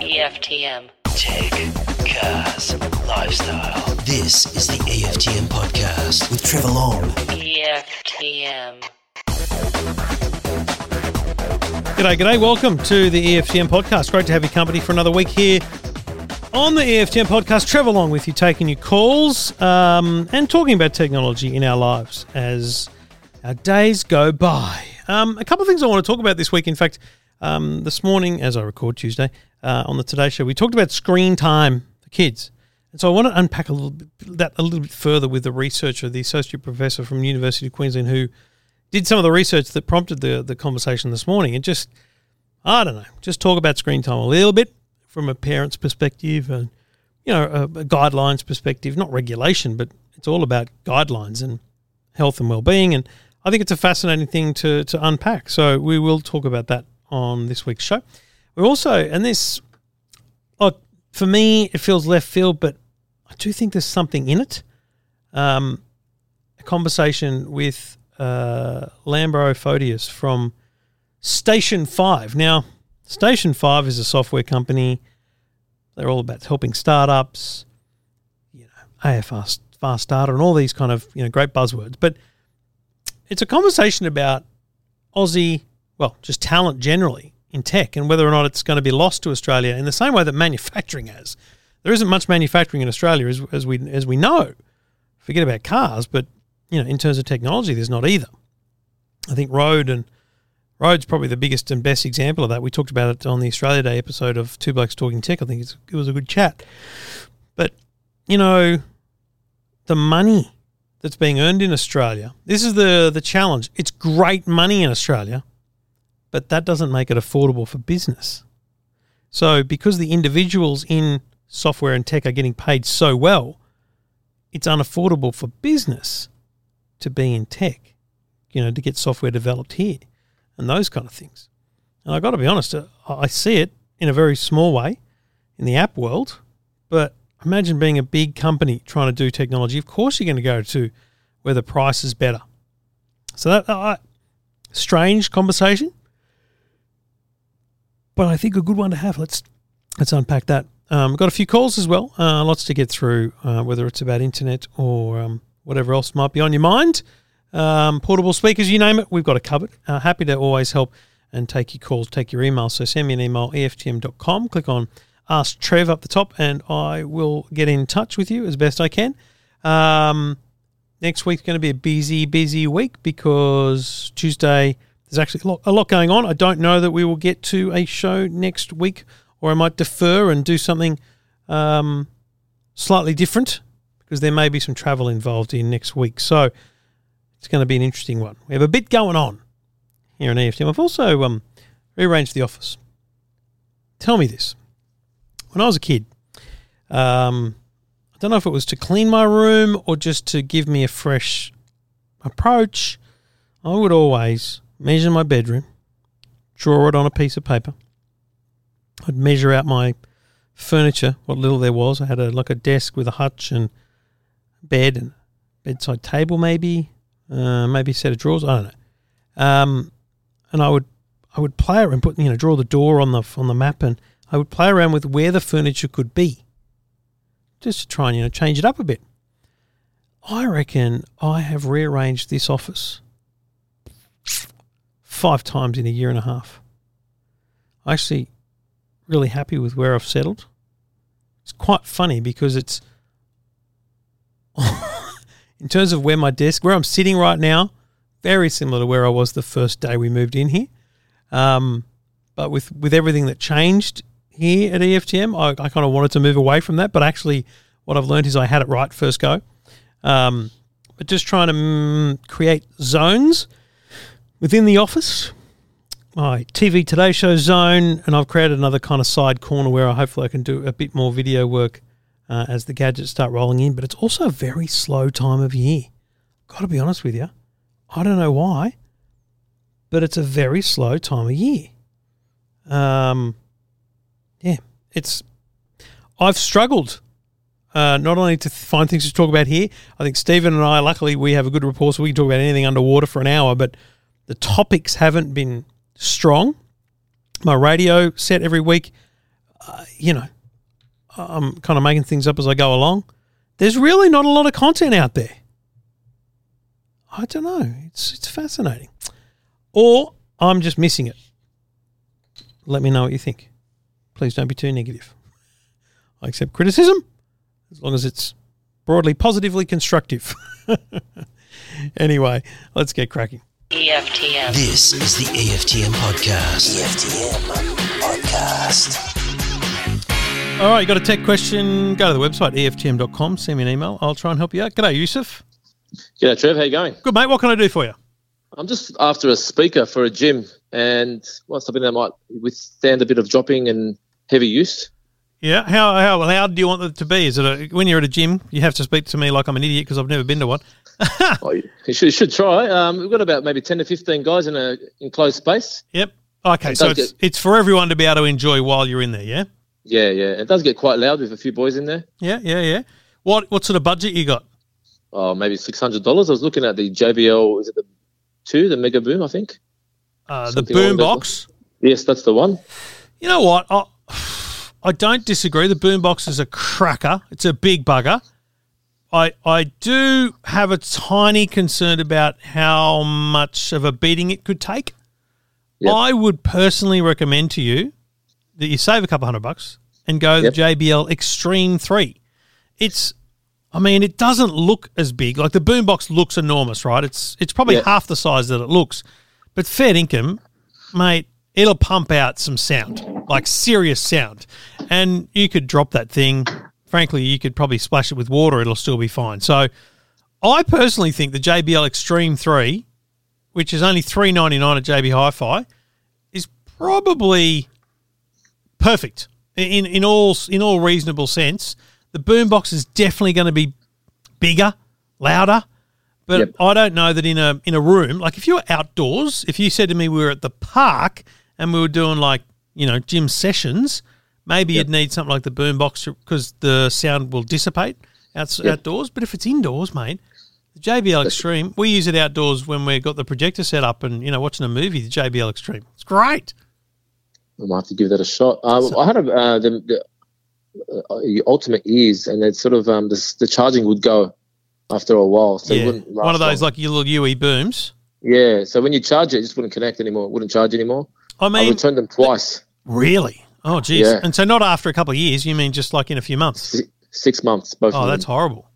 EFTM. Tech, cars, lifestyle. This is the EFTM podcast with Trevor Long. EFTM. G'day, g'day. Welcome to the EFTM podcast. Great to have your company for another week here on the EFTM podcast. Trevor Long with you, taking your calls um, and talking about technology in our lives as our days go by. Um, a couple of things I want to talk about this week. In fact, um, this morning, as I record Tuesday uh, on the Today Show, we talked about screen time for kids. And so I want to unpack a little bit, that a little bit further with the researcher, the associate professor from University of Queensland, who did some of the research that prompted the the conversation this morning, and just I don't know, just talk about screen time a little bit from a parent's perspective, and you know, a, a guidelines perspective, not regulation, but it's all about guidelines and health and well being, and I think it's a fascinating thing to to unpack. So we will talk about that on this week's show. We're also, and this, look, for me, it feels left field, but I do think there's something in it. Um, a conversation with uh, Lambro Photios from Station 5. Now, Station 5 is a software company. They're all about helping startups, you know, AFR fast starter and all these kind of, you know, great buzzwords. But it's a conversation about Aussie, well, just talent generally in tech and whether or not it's going to be lost to Australia in the same way that manufacturing has. There isn't much manufacturing in Australia as, as we as we know. Forget about cars, but you know, in terms of technology, there's not either. I think Road and Road's probably the biggest and best example of that. We talked about it on the Australia Day episode of Two Blokes Talking Tech. I think it was a good chat. But you know, the money that's being earned in Australia. This is the the challenge. It's great money in Australia, but that doesn't make it affordable for business. So because the individuals in software and tech are getting paid so well, it's unaffordable for business to be in tech, you know, to get software developed here and those kind of things. And I've got to be honest, uh, I see it in a very small way in the app world, but imagine being a big company trying to do technology. Of course, you're going to go to where the price is better. So that uh, strange conversation, but I think a good one to have. Let's let's unpack that. Um, got a few calls as well. Uh, lots to get through, uh, whether it's about internet or um, whatever else might be on your mind. Um, portable speakers, you name it, we've got it covered. Uh, happy to always help and take your calls, take your emails. So send me an email, EFTM.com. Click on Ask Trev up the top, and I will get in touch with you as best I can. Um, next week's going to be a busy, busy week because Tuesday there's actually a lot, a lot going on. I don't know that we will get to a show next week, or I might defer and do something um, slightly different because there may be some travel involved in next week. So it's going to be an interesting one. We have a bit going on here in EFTM. I've also um, rearranged the office. Tell me this. When I was a kid, um, I don't know if it was to clean my room or just to give me a fresh approach, I would always measure my bedroom, draw it on a piece of paper. I'd measure out my furniture, what little there was. I had a like a desk with a hutch and bed and bedside table, maybe, uh, maybe a set of drawers. I don't know. Um, and I would I would play around, put you know, draw the door on the on the map, and I would play around with where the furniture could be, just to try and you know change it up a bit. I reckon I have rearranged this office five times in a year and a half. I'm actually really happy with where I've settled. It's quite funny because it's in terms of where my desk, where I'm sitting right now, very similar to where I was the first day we moved in here. Um, but with with everything that changed here at EFTM, I, I kind of wanted to move away from that. But actually, what I've learned is I had it right first go. Um, but just trying to mm, create zones within the office. My TV Today Show zone, and I've created another kind of side corner where I hopefully I can do a bit more video work uh, as the gadgets start rolling in. But it's also a very slow time of year. Got to be honest with you. I don't know why, but it's a very slow time of year. Um, yeah, it's. I've struggled uh, not only to find things to talk about here. I think Stephen and I, luckily, we have a good rapport, so we can talk about anything underwater for an hour. But the topics haven't been strong. my radio set every week. Uh, you know, I'm kind of making things up as I go along. There's really not a lot of content out there. I don't know. It's it's fascinating. Or I'm just missing it. Let me know what you think. Please don't be too negative. I accept criticism as long as it's broadly positively constructive. anyway, let's get cracking. EFTM. This is the EFTM podcast. EFTM podcast. All right, you got a tech question? Go to the website, EFTM.com, send me an email. I'll try and help you out. G'day, Yusuf. G'day, Trev. How you going? Good, mate. What can I do for you? I'm just after a speaker for a gym and well, something that might withstand a bit of dropping and heavy use. Yeah, how how loud do you want it to be? Is it a, when you're at a gym? You have to speak to me like I'm an idiot because I've never been to one. Oh, you should, should try. Um, we've got about maybe 10 to 15 guys in a enclosed space. Yep. Okay, It so it's get- it's for everyone to be able to enjoy while you're in there. Yeah. Yeah, yeah. It does get quite loud with a few boys in there. Yeah, yeah, yeah. What what sort of budget you got? Oh, maybe $600. I was looking at the JBL, is it the two, the Mega Boom, I think? Uh, the boom box. Yes, that's the one. You know what? I, I don't disagree. The boombox is a cracker. It's a big bugger. I I do have a tiny concern about how much of a beating it could take. Yep. I would personally recommend to you that you save a couple hundred bucks and go Yep. the JBL Extreme 3. It's I mean, it doesn't look as big. Like the boombox looks enormous, right? It's it's probably Yeah. half the size that it looks. But fair income, mate, it'll pump out some sound, like serious sound. And you could drop that thing. Frankly, you could probably splash it with water, it'll still be fine. So I personally think the JBL Extreme 3, which is only three ninety nine at JB Hi Fi, is probably perfect in in all in all reasonable sense. The boombox is definitely going to be bigger, louder, but Yep. I don't know that in a in a room like if you were outdoors, if you said to me we were at the park and we were doing like you know gym sessions, maybe you'd need something like the boombox because the sound will dissipate outs Yep. outdoors. But if it's indoors, mate. The JBL Extreme, we use it outdoors when we've got the projector set up and you know watching a movie. The JBL Extreme, it's great. I might have to give that a shot. Um, I had a, uh, the, the uh, Ultimate Ears, and it's sort of um, the, the charging would go after a while. So it yeah, one of those long. like your little UE booms. Yeah, so when you charge it, it just wouldn't connect anymore. It wouldn't charge anymore. I mean, I returned them twice, really? Oh, geez. Yeah. And so not after a couple of years. You mean just like in a few months? si- six months, both Oh, that's horrible.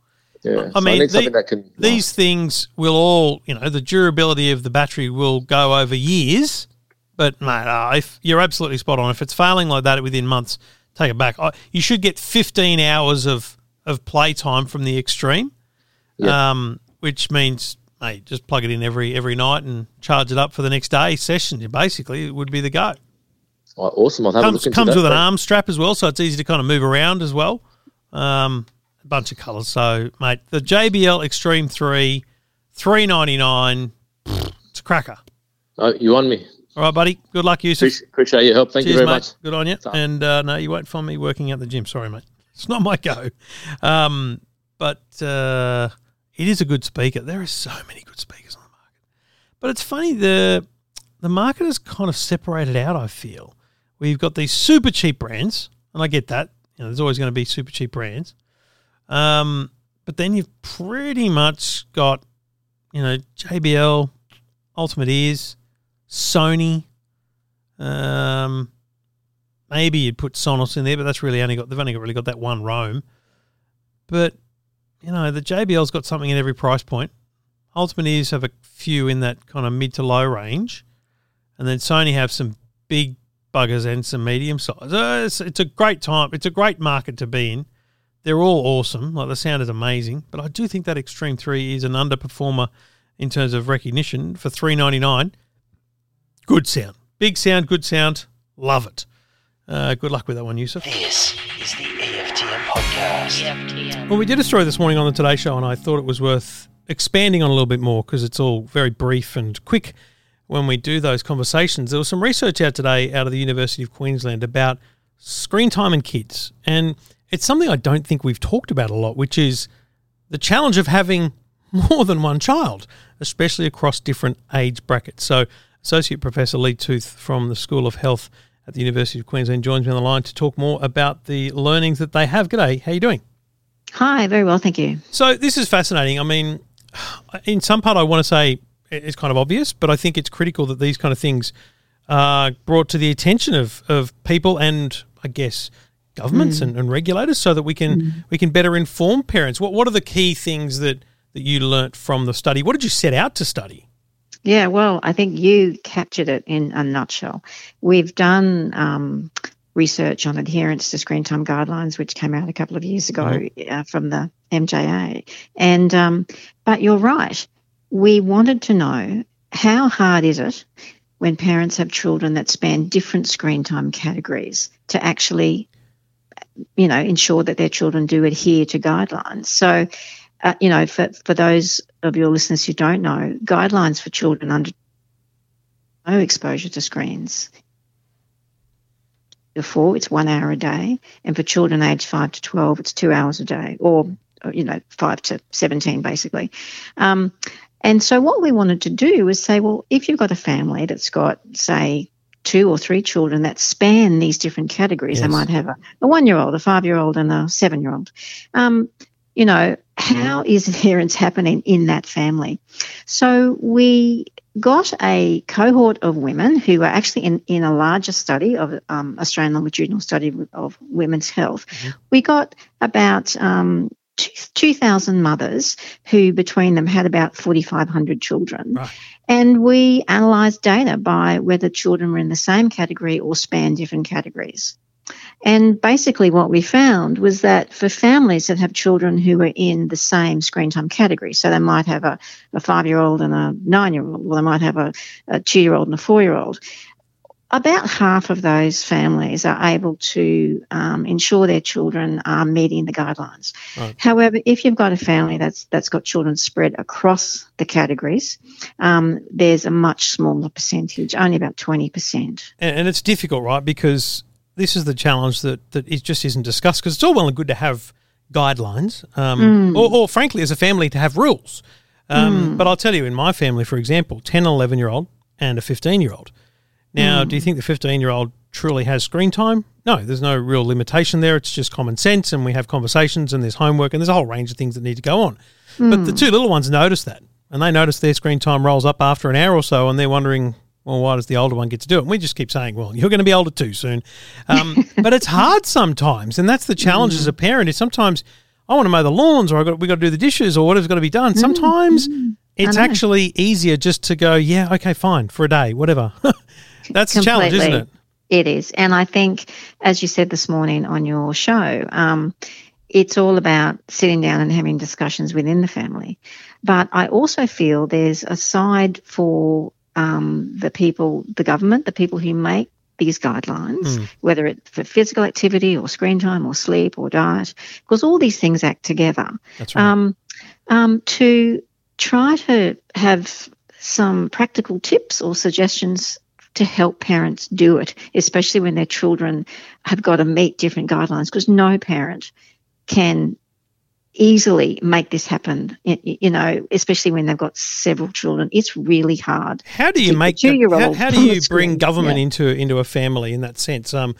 Yeah, I so mean, need the- that can These things will all, you know, the durability of the battery will go over years. But mate, uh, if you're absolutely spot on. If it's failing like that within months, take it back. I, you should get 15 hours of of playtime from the extreme, Yeah. um, which means mate, just plug it in every every night and charge it up for the next day session. Basically, it would be the go. Oh, awesome. I'll have a comes look comes that. with an arm strap as well, so it's easy to kind of move around as well. Um, a bunch of colours. So, mate, the JBL Extreme Three, three ninety nine. It's a cracker. Oh, you on me? All right, buddy. Good luck, Yusuf. Appreciate, appreciate your help. Thank Cheers, you very mate. much. Good on you. And uh, no, you won't find me working at the gym. Sorry, mate. It's not my go. Um, but uh, it is a good speaker. There are so many good speakers on the market. But it's funny the the market has kind of separated out. I feel we've got these super cheap brands, and I get that. You know, there's always going to be super cheap brands. Um, but then you've pretty much got, you know, JBL, Ultimate Ears, Sony. Um, maybe you'd put Sonos in there, but that's really only got they've only got really got that one Roam. But you know, the JBL's got something in every price point. Ultimate Ears have a few in that kind of mid to low range, and then Sony have some big buggers and some medium size. Uh, it's, it's a great time. It's a great market to be in. They're all awesome. Like the sound is amazing, but I do think that Extreme Three is an underperformer in terms of recognition for three ninety nine. Good sound, big sound, good sound. Love it. Uh, good luck with that one, Yusuf. This is the EFTM podcast. EFTM. Well, we did a story this morning on the Today Show, and I thought it was worth expanding on a little bit more because it's all very brief and quick when we do those conversations. There was some research out today out of the University of Queensland about screen time and kids. And it's something I don't think we've talked about a lot, which is the challenge of having more than one child, especially across different age brackets. So, Associate Professor Leigh Tooth from the School of Health at the University of Queensland joins me on the line to talk more about the learnings that they have. G'day, how are you doing? Hi, very well, thank you. So this is fascinating. I mean, in some part, I want to say it's kind of obvious, but I think it's critical that these kind of things are brought to the attention of, of people and I guess governments and, and regulators, so that we can we can better inform parents. What what are the key things that that you learnt from the study? What did you set out to study? Yeah, well, I think you captured it in a nutshell. We've done um, research on adherence to screen time guidelines, which came out a couple of years ago uh, from the MJA. And um, but you're right. We wanted to know how hard is it when parents have children that span different screen time categories to actually, you know, ensure that their children do adhere to guidelines. So, uh, you know, for for those of your listeners who don't know, guidelines for children under no exposure to screens before it's one hour a day, and for children aged five to twelve, it's two hours a day, or you know, five to seventeen, basically. Um, and so, what we wanted to do was say, well, if you've got a family that's got, say, two or three children that span these different categories, they might have a, a one-year-old, a five-year-old, and a seven-year-old. Um, you know, how is adherence happening in that family? So we got a cohort of women who were actually in, in a larger study of um, Australian longitudinal study of women's health. We got about um, 2,000 mothers who between them had about 4,500 children. Right. And we analysed data by whether children were in the same category or span different categories. And basically, what we found was that for families that have children who are in the same screen time category, so they might have a, a five year old and a nine year old, or they might have a, a two year old and a four year old, about half of those families are able to um, ensure their children are meeting the guidelines. Right. However, if you've got a family that's that's got children spread across the categories, um, there's a much smaller percentage, only about twenty percent. And, and it's difficult, right? Because this is the challenge that that it just isn't discussed. Because it's all well and good to have guidelines, um, or, or frankly, as a family, to have rules. Um, But I'll tell you, in my family, for example, 10, 11 year old and a 15 year old. Now, hmm. do you think the 15 year old truly has screen time? No, there's no real limitation there. It's just common sense, and we have conversations, and there's homework, and there's a whole range of things that need to go on. But the hmm. two little ones notice that, and they notice their screen time rolls up after an hour or so, and they're wondering, well, why does the older one get to do it? And we just keep saying, well, you're going to be older too soon. Um, but it's hard sometimes, and that's the challenge as a hmm. parent. Is sometimes I want to mow the lawns, or I got we got to do the dishes, or whatever's got to be done. Sometimes it's actually easier just to go, yeah, okay, fine, for a day, whatever. that's the challenge, isn't it? It is. And I think, as you said this morning on your show, um, it's all about sitting down and having discussions within the family. But I also feel there's a side for um, the people, the government, the people who make these guidelines, whether it's for physical activity or screen time or sleep or diet, because all these things act together That's right. um, um, to try to have some practical tips or suggestions to help parents do it, especially when their children have got to meet different guidelines, because no parent can easily make this happen, you know, especially when they've got several children. It's really hard. How do you make the, how, how do you bring government Yeah. into into a family in that sense? Um,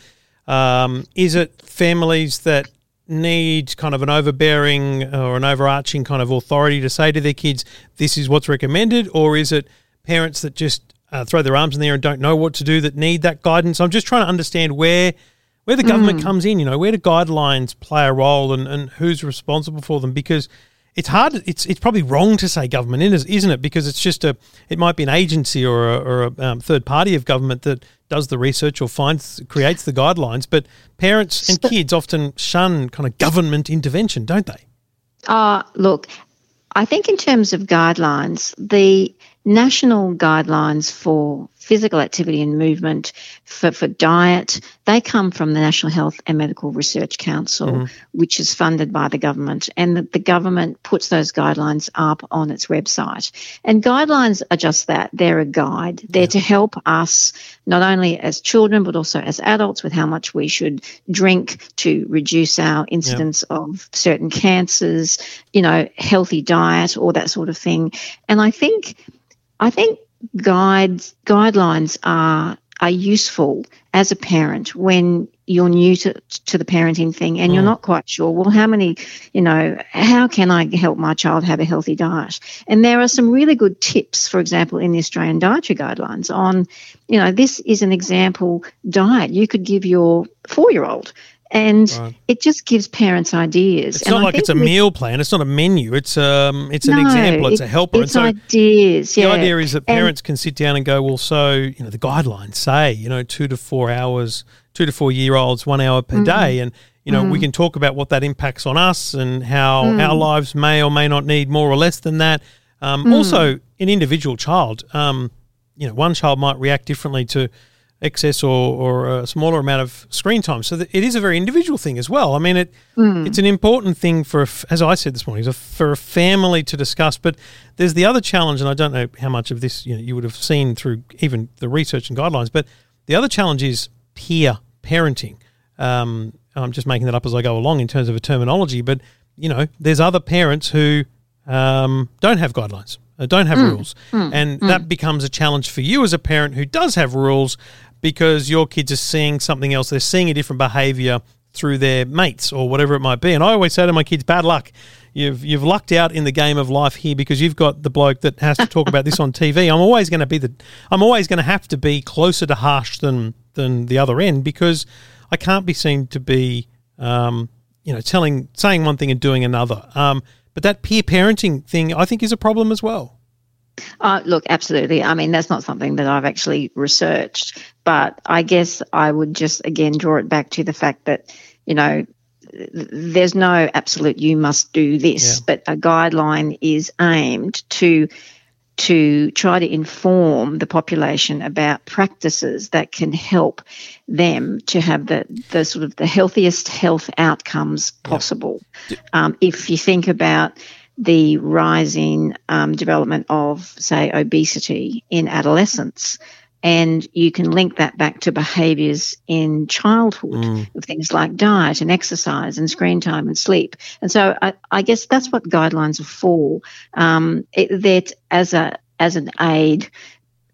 um, is it families that need kind of an overbearing or an overarching kind of authority to say to their kids, "This is what's recommended," or is it parents that just uh, throw their arms in the air and don't know what to do that need that guidance? I'm just trying to understand where where the government comes in. You know, where do guidelines play a role and, and who's responsible for them? Because it's hard. It's it's probably wrong to say government, is- isn't it? Because it's just a. It might be an agency or a, or a um, third party of government that does the research or finds creates the guidelines. But parents and kids often shun kind of government intervention, don't they? Uh, look, I think in terms of guidelines, the national guidelines for physical activity and movement, for, for diet, they come from the National Health and Medical Research Council, mm-hmm. which is funded by the government. And the, the government puts those guidelines up on its website. And guidelines are just that they're a guide. They're to help us, not only as children, but also as adults, with how much we should drink to reduce our incidence of certain cancers, you know, healthy diet, all that sort of thing. And I think, I think guides guidelines are are useful as a parent when you're new to, to the parenting thing and you're Mm. not quite sure, well, how many, you know, how can I help my child have a healthy diet? And there are some really good tips, for example, in the Australian Dietary Guidelines on, you know, this is an example diet you could give your four year old. And Right. it just gives parents ideas. It's And not I like it's a meal plan. It's not a menu. It's um, it's an example. It's a helper. It's and so ideas. the idea is that And- parents can sit down and go, well, so you know, the guidelines say you know two to four hours, two to four year olds, one hour per day, and you know we can talk about what that impacts on us and how Mm. our lives may or may not need more or less than that. Um, Mm. Also, an individual child, um, you know, one child might react differently to excess or, or a smaller amount of screen time. So it is a very individual thing as well. I mean, it Mm. it's an important thing for, a as I said this morning, for a family to discuss. But there's the other challenge, and I don't know how much of this you know you would have seen through even the research and guidelines. But the other challenge is peer parenting. Um, I'm just making that up as I go along in terms of a terminology, but you know, there's other parents who um, don't have guidelines, don't have rules, and that becomes a challenge for you as a parent who does have rules because your kids are seeing something else. They're seeing a different behaviour through their mates or whatever it might be. And I always say to my kids, "Bad luck. You've you've lucked out in the game of life here because you've got the bloke that has to talk about this on TV. I'm always going to be the I'm always going to have to be closer to harsh than than the other end because I can't be seen to be um, you know telling saying one thing and doing another. Um, but that peer parenting thing, I think, is a problem as well. Uh, look, absolutely. I mean, that's not something that I've actually researched, but I guess I would just again draw it back to the fact that, you know, there's no absolute you must do this, Yeah. but a guideline is aimed to to try to inform the population about practices that can help them to have the, the sort of the healthiest health outcomes possible. Um, if you think about the rising um, development of, say, obesity in adolescence, and you can link that back to behaviours in childhood of things like diet and exercise and screen time and sleep. And so I, I guess that's what guidelines are for. Um, it, that as a as an aid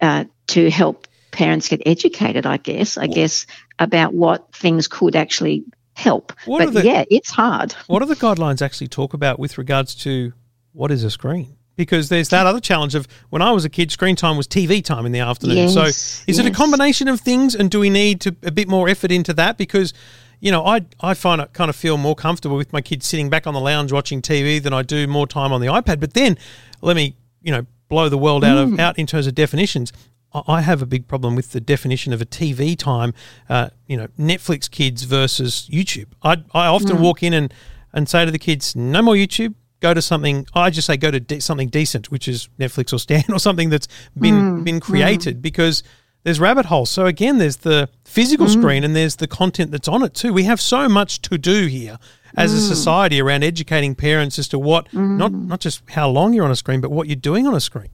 uh, to help parents get educated, I guess. I guess about what things could actually help. What but the- yeah, it's hard. What do the guidelines actually talk about with regards to what is a screen? Because there's that other challenge of when I was a kid, screen time was TV time in the afternoon. Yes, so is it a combination of things, and do we need to a bit more effort into that? Because you know, I I find it kind of feel more comfortable with my kids sitting back on the lounge watching TV than I do more time on the iPad. But then let me you know blow the world out Mm. of out in terms of definitions. I- I have a big problem with the definition of a TV time. Uh, you know, Netflix kids versus YouTube. I I often Mm. walk in and and say to the kids, no more YouTube. Go to something. I just say go to de- something decent, which is Netflix or Stan or something that's been Mm. been created because there's rabbit holes. So again, there's the physical Mm. screen and there's the content that's on it too. We have so much to do here as a Mm. society around educating parents as to what not not just how long you're on a screen, but what you're doing on a screen.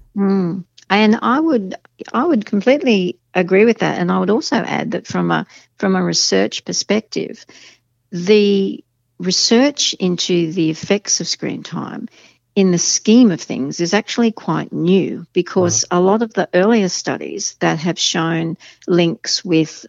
And I would I would completely agree with that. And I would also add that from a from a research perspective, the research into the effects of screen time in the scheme of things is actually quite new because a lot of the earlier studies that have shown links with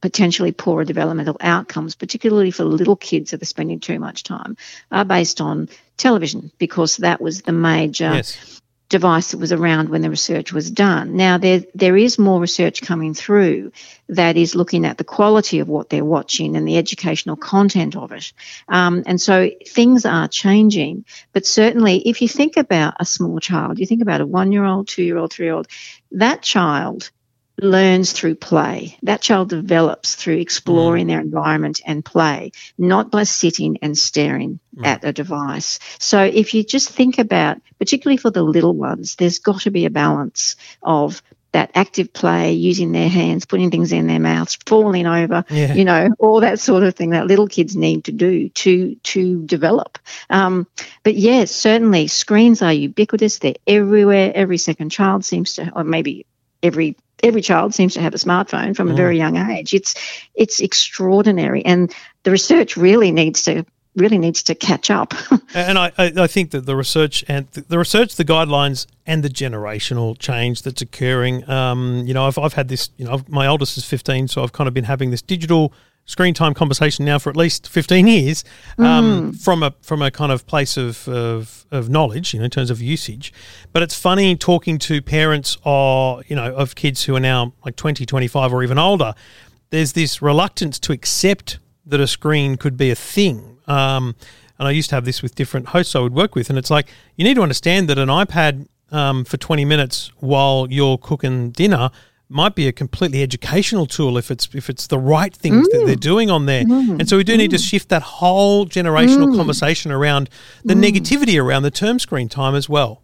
potentially poorer developmental outcomes, particularly for little kids that are spending too much time, are based on television because that was the major Yes. Device that was around when the research was done. Now there there is more research coming through that is looking at the quality of what they're watching and the educational content of it. Um, and so things are changing. But certainly if you think about a small child, you think about a one year old, two year old, three year old, that child learns through play. That child develops through exploring their environment and play, not by sitting and staring at a device. So if you just think about, particularly for the little ones, there's got to be a balance of that active play, using their hands, putting things in their mouths, falling over, Yeah. you know, all that sort of thing that little kids need to do to to develop. Um, but yes, certainly screens are ubiquitous. They're everywhere. Every second child seems to, or maybe every every child seems to have a smartphone from a very young age. It's it's extraordinary, and the research really needs to really needs to catch up. And I, I I think that the research and the research, the guidelines, and the generational change that's occurring. Um, you know, I've, I've had this. You know, I've, my oldest is fifteen, so I've kind of been having this digital screen time conversation now for at least fifteen years, um, from a from a kind of place of, of of knowledge, you know, in terms of usage. But it's funny talking to parents or you know of kids who are now like 20, 25 or even older. There's this reluctance to accept that a screen could be a thing. Um, and I used to have this with different hosts I would work with, and it's like you need to understand that an iPad um, for 20 minutes while you're cooking dinner might be a completely educational tool if it's if it's the right things that they're mm. doing on there. Mm. And so we do need to mm. shift that whole generational conversation around the negativity around the term screen time as well.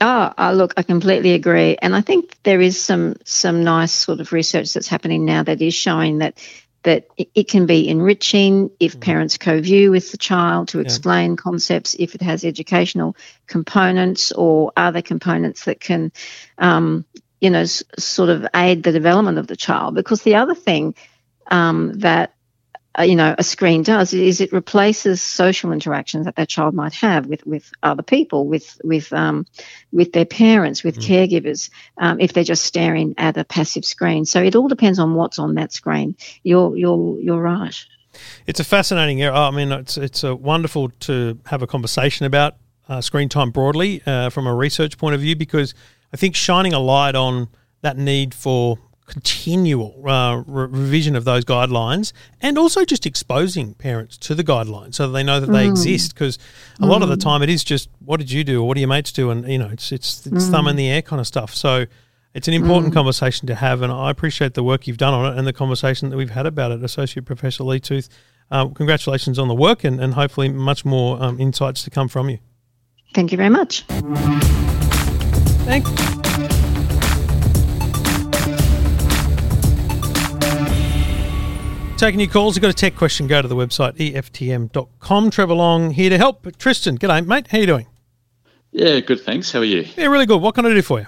Oh, uh, look, I completely agree, and I think there is some some nice sort of research that's happening now that is showing that that it, can be enriching if parents co-view with the child to explain concepts, if it has educational components or other components that can, um, you know, s- sort of aid the development of the child. Because the other thing um, that uh, you know a screen does is it replaces social interactions that that child might have with with other people with with um, with their parents with caregivers um, if they're just staring at a passive screen so it all depends on what's on that screen you're you're you're right It's a fascinating area. I mean, it's it's a wonderful to have a conversation about uh, screen time broadly uh, from a research point of view because I think shining a light on that need for continual uh, re- revision of those guidelines and also just exposing parents to the guidelines so that they know that they exist because a lot of the time it is just what did you do? Or what do your mates do and you know it's it's, it's thumb in the air kind of stuff. So it's an important conversation to have, and I appreciate the work you've done on it and the conversation that we've had about it. Associate Professor Leigh Tooth, uh, congratulations on the work, and, and hopefully much more um, insights to come from you. thank you very much Thank Taking your calls, you've got a tech question, go to the website EFTM.com. Trevor Long here to help. Tristan, g'day, mate. How you doing? Yeah, good. Thanks. How are you? Yeah, really good. What can I do for you?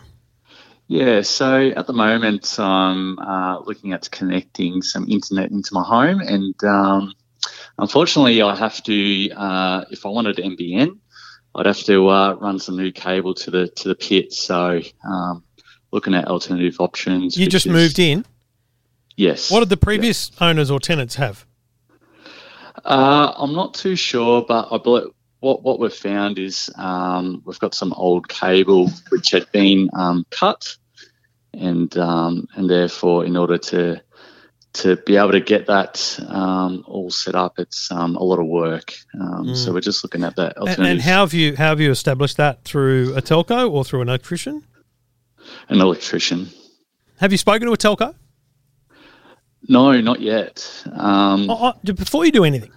Yeah, so at the moment, I'm uh, looking at connecting some internet into my home, and um, unfortunately, I have to. Uh, if I wanted NBN, I'd have to uh, run some new cable to the to the pit. So, um, looking at alternative options. You just because- moved in. Yes. What did the previous owners or tenants have? Uh, I'm not too sure, but I believe what what we've found is um, we've got some old cable which had been um, cut, and um, and therefore, in order to to be able to get that um, all set up, it's um, a lot of work. Um, So we're just looking at that And, and how have you how have you established that through a telco or through an electrician? an electrician. Have you spoken to a telco? No, not yet. Um, I, I, before you do anything,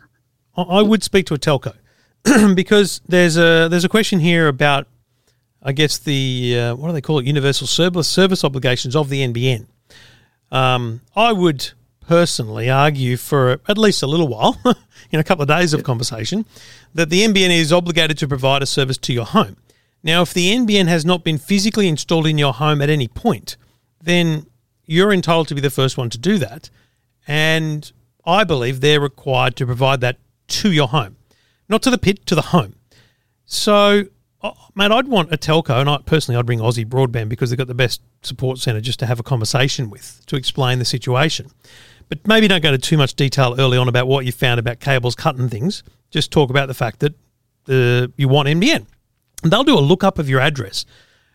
I, I would speak to a telco because there's a there's a question here about, I guess the uh, what do they call it? Universal service service obligations of the NBN. Um, I would personally argue for at least a little while, in a couple of days of conversation, that the NBN is obligated to provide a service to your home. Now, if the NBN has not been physically installed in your home at any point, then you're entitled to be the first one to do that. And I believe they're required to provide that to your home, not to the pit, to the home. So, oh, mate, I'd want a telco, and I personally, I'd bring Aussie Broadband because they've got the best support centre just to have a conversation with to explain the situation. But maybe don't go into too much detail early on about what you found about cables cutting things. Just talk about the fact that the you want NBN. And they'll do a lookup of your address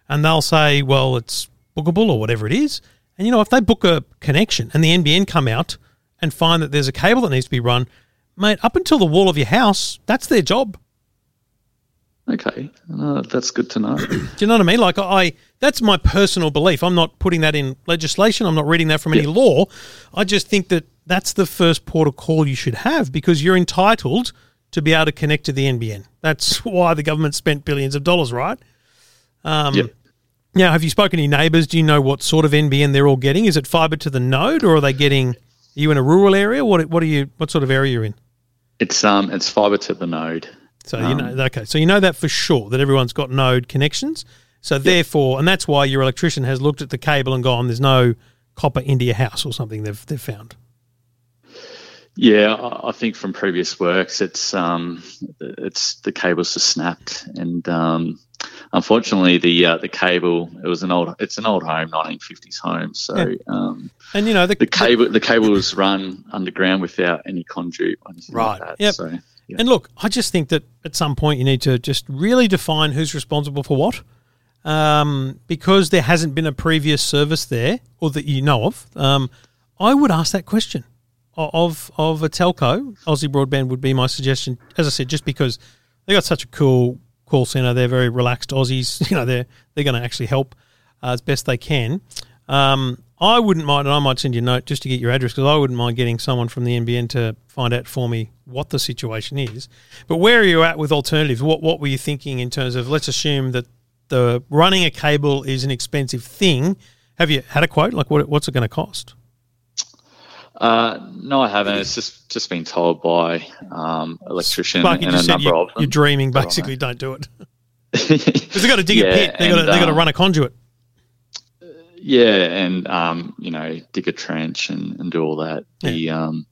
and they'll say, well, it's bookable or whatever it is. And you know, if they book a connection and the NBN come out and find that there's a cable that needs to be run, mate, up until the wall of your house, that's their job. Okay, uh, that's good to know. Do you know what I mean? Like I, that's my personal belief. I'm not putting that in legislation. I'm not reading that from any Yeah. law. I just think that that's the first port of call you should have because you're entitled to be able to connect to the NBN. That's why the government spent billions of dollars, right? Um, Yep. Now, have you spoken to your neighbours? Do you know what sort of NBN they're all getting? Is it fibre to the node, or are they getting? Are you in a rural area? What What are you? What sort of area you're in? It's um, it's fibre to the node. So you know, okay. So you know that for sure that everyone's got node connections. So therefore, and that's why your electrician has looked at the cable and gone, "There's no copper into your house" or something. They've they've found. Yeah, I think from previous works, it's um, it's the cables just snapped, and um, unfortunately, the uh, the cable it was an old it's an old home, 1950s home, so Yeah. um, And you know the, the cable the cable was run underground without any conduit or anything Right. like that. Yep. So And look, I just think that at some point you need to just really define who's responsible for what. Um, because there hasn't been a previous service there, or that you know of, um, I would ask that question of of a telco. Aussie Broadband would be my suggestion. As I said, just because they got such a cool call center, they're very relaxed Aussies. You know, they're they're going to actually help uh, as best they can. Um, I wouldn't mind, and I might send you a note just to get your address because I wouldn't mind getting someone from the NBN to find out for me what the situation is. But where are you at with alternatives? What what were you thinking in terms of? Let's assume that the running a cable is an expensive thing. Have you had a quote? Like what what's it going to cost? Uh, no, I haven't. It's just just been told by um, electrician you and a just said, number you, of them. you're dreaming. Basically, don't do it because because they got to dig a pit. They got to they got to run a conduit. Yeah, and um, you know, dig a trench and, and do all that. The um,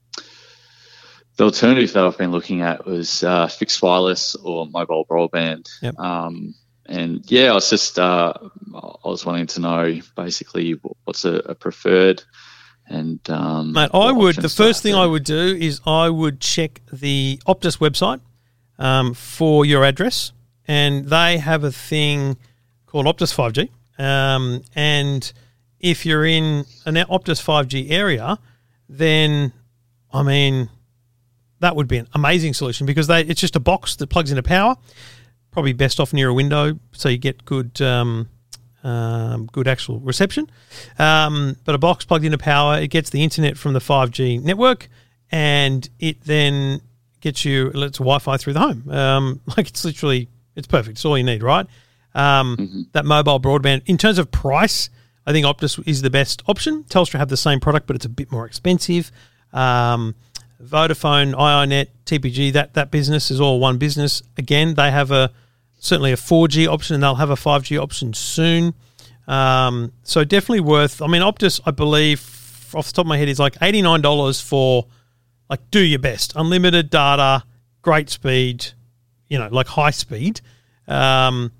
the alternative that I've been looking at was uh, fixed wireless or mobile broadband. Yep. Um, and yeah, I was just uh, I was wanting to know basically what's a, a preferred and um, Mate, I would. The first thing there. I would do is I would check the Optus website um, for your address, and they have a thing called Optus 5G. Um, and if you're in an Optus 5G area, then I mean that would be an amazing solution because they it's just a box that plugs into power. Probably best off near a window so you get good um, um, good actual reception. Um, but a box plugged into power, it gets the internet from the 5G network, and it then gets you it's Wi-Fi through the home. Um, like it's literally it's perfect. It's all you need, right? Um, That mobile broadband in terms of price, I think Optus is the best option. Telstra have the same product, but it's a bit more expensive. Um, Vodafone, IINet, TPG, that that business is all one business. Again, they have a certainly a 4G option, and they'll have a 5G option soon. Um, so definitely worth. I mean, Optus, I believe, off the top of my head, is like eighty nine dollars for like do your best, unlimited data, great speed, you know, like high speed. Um,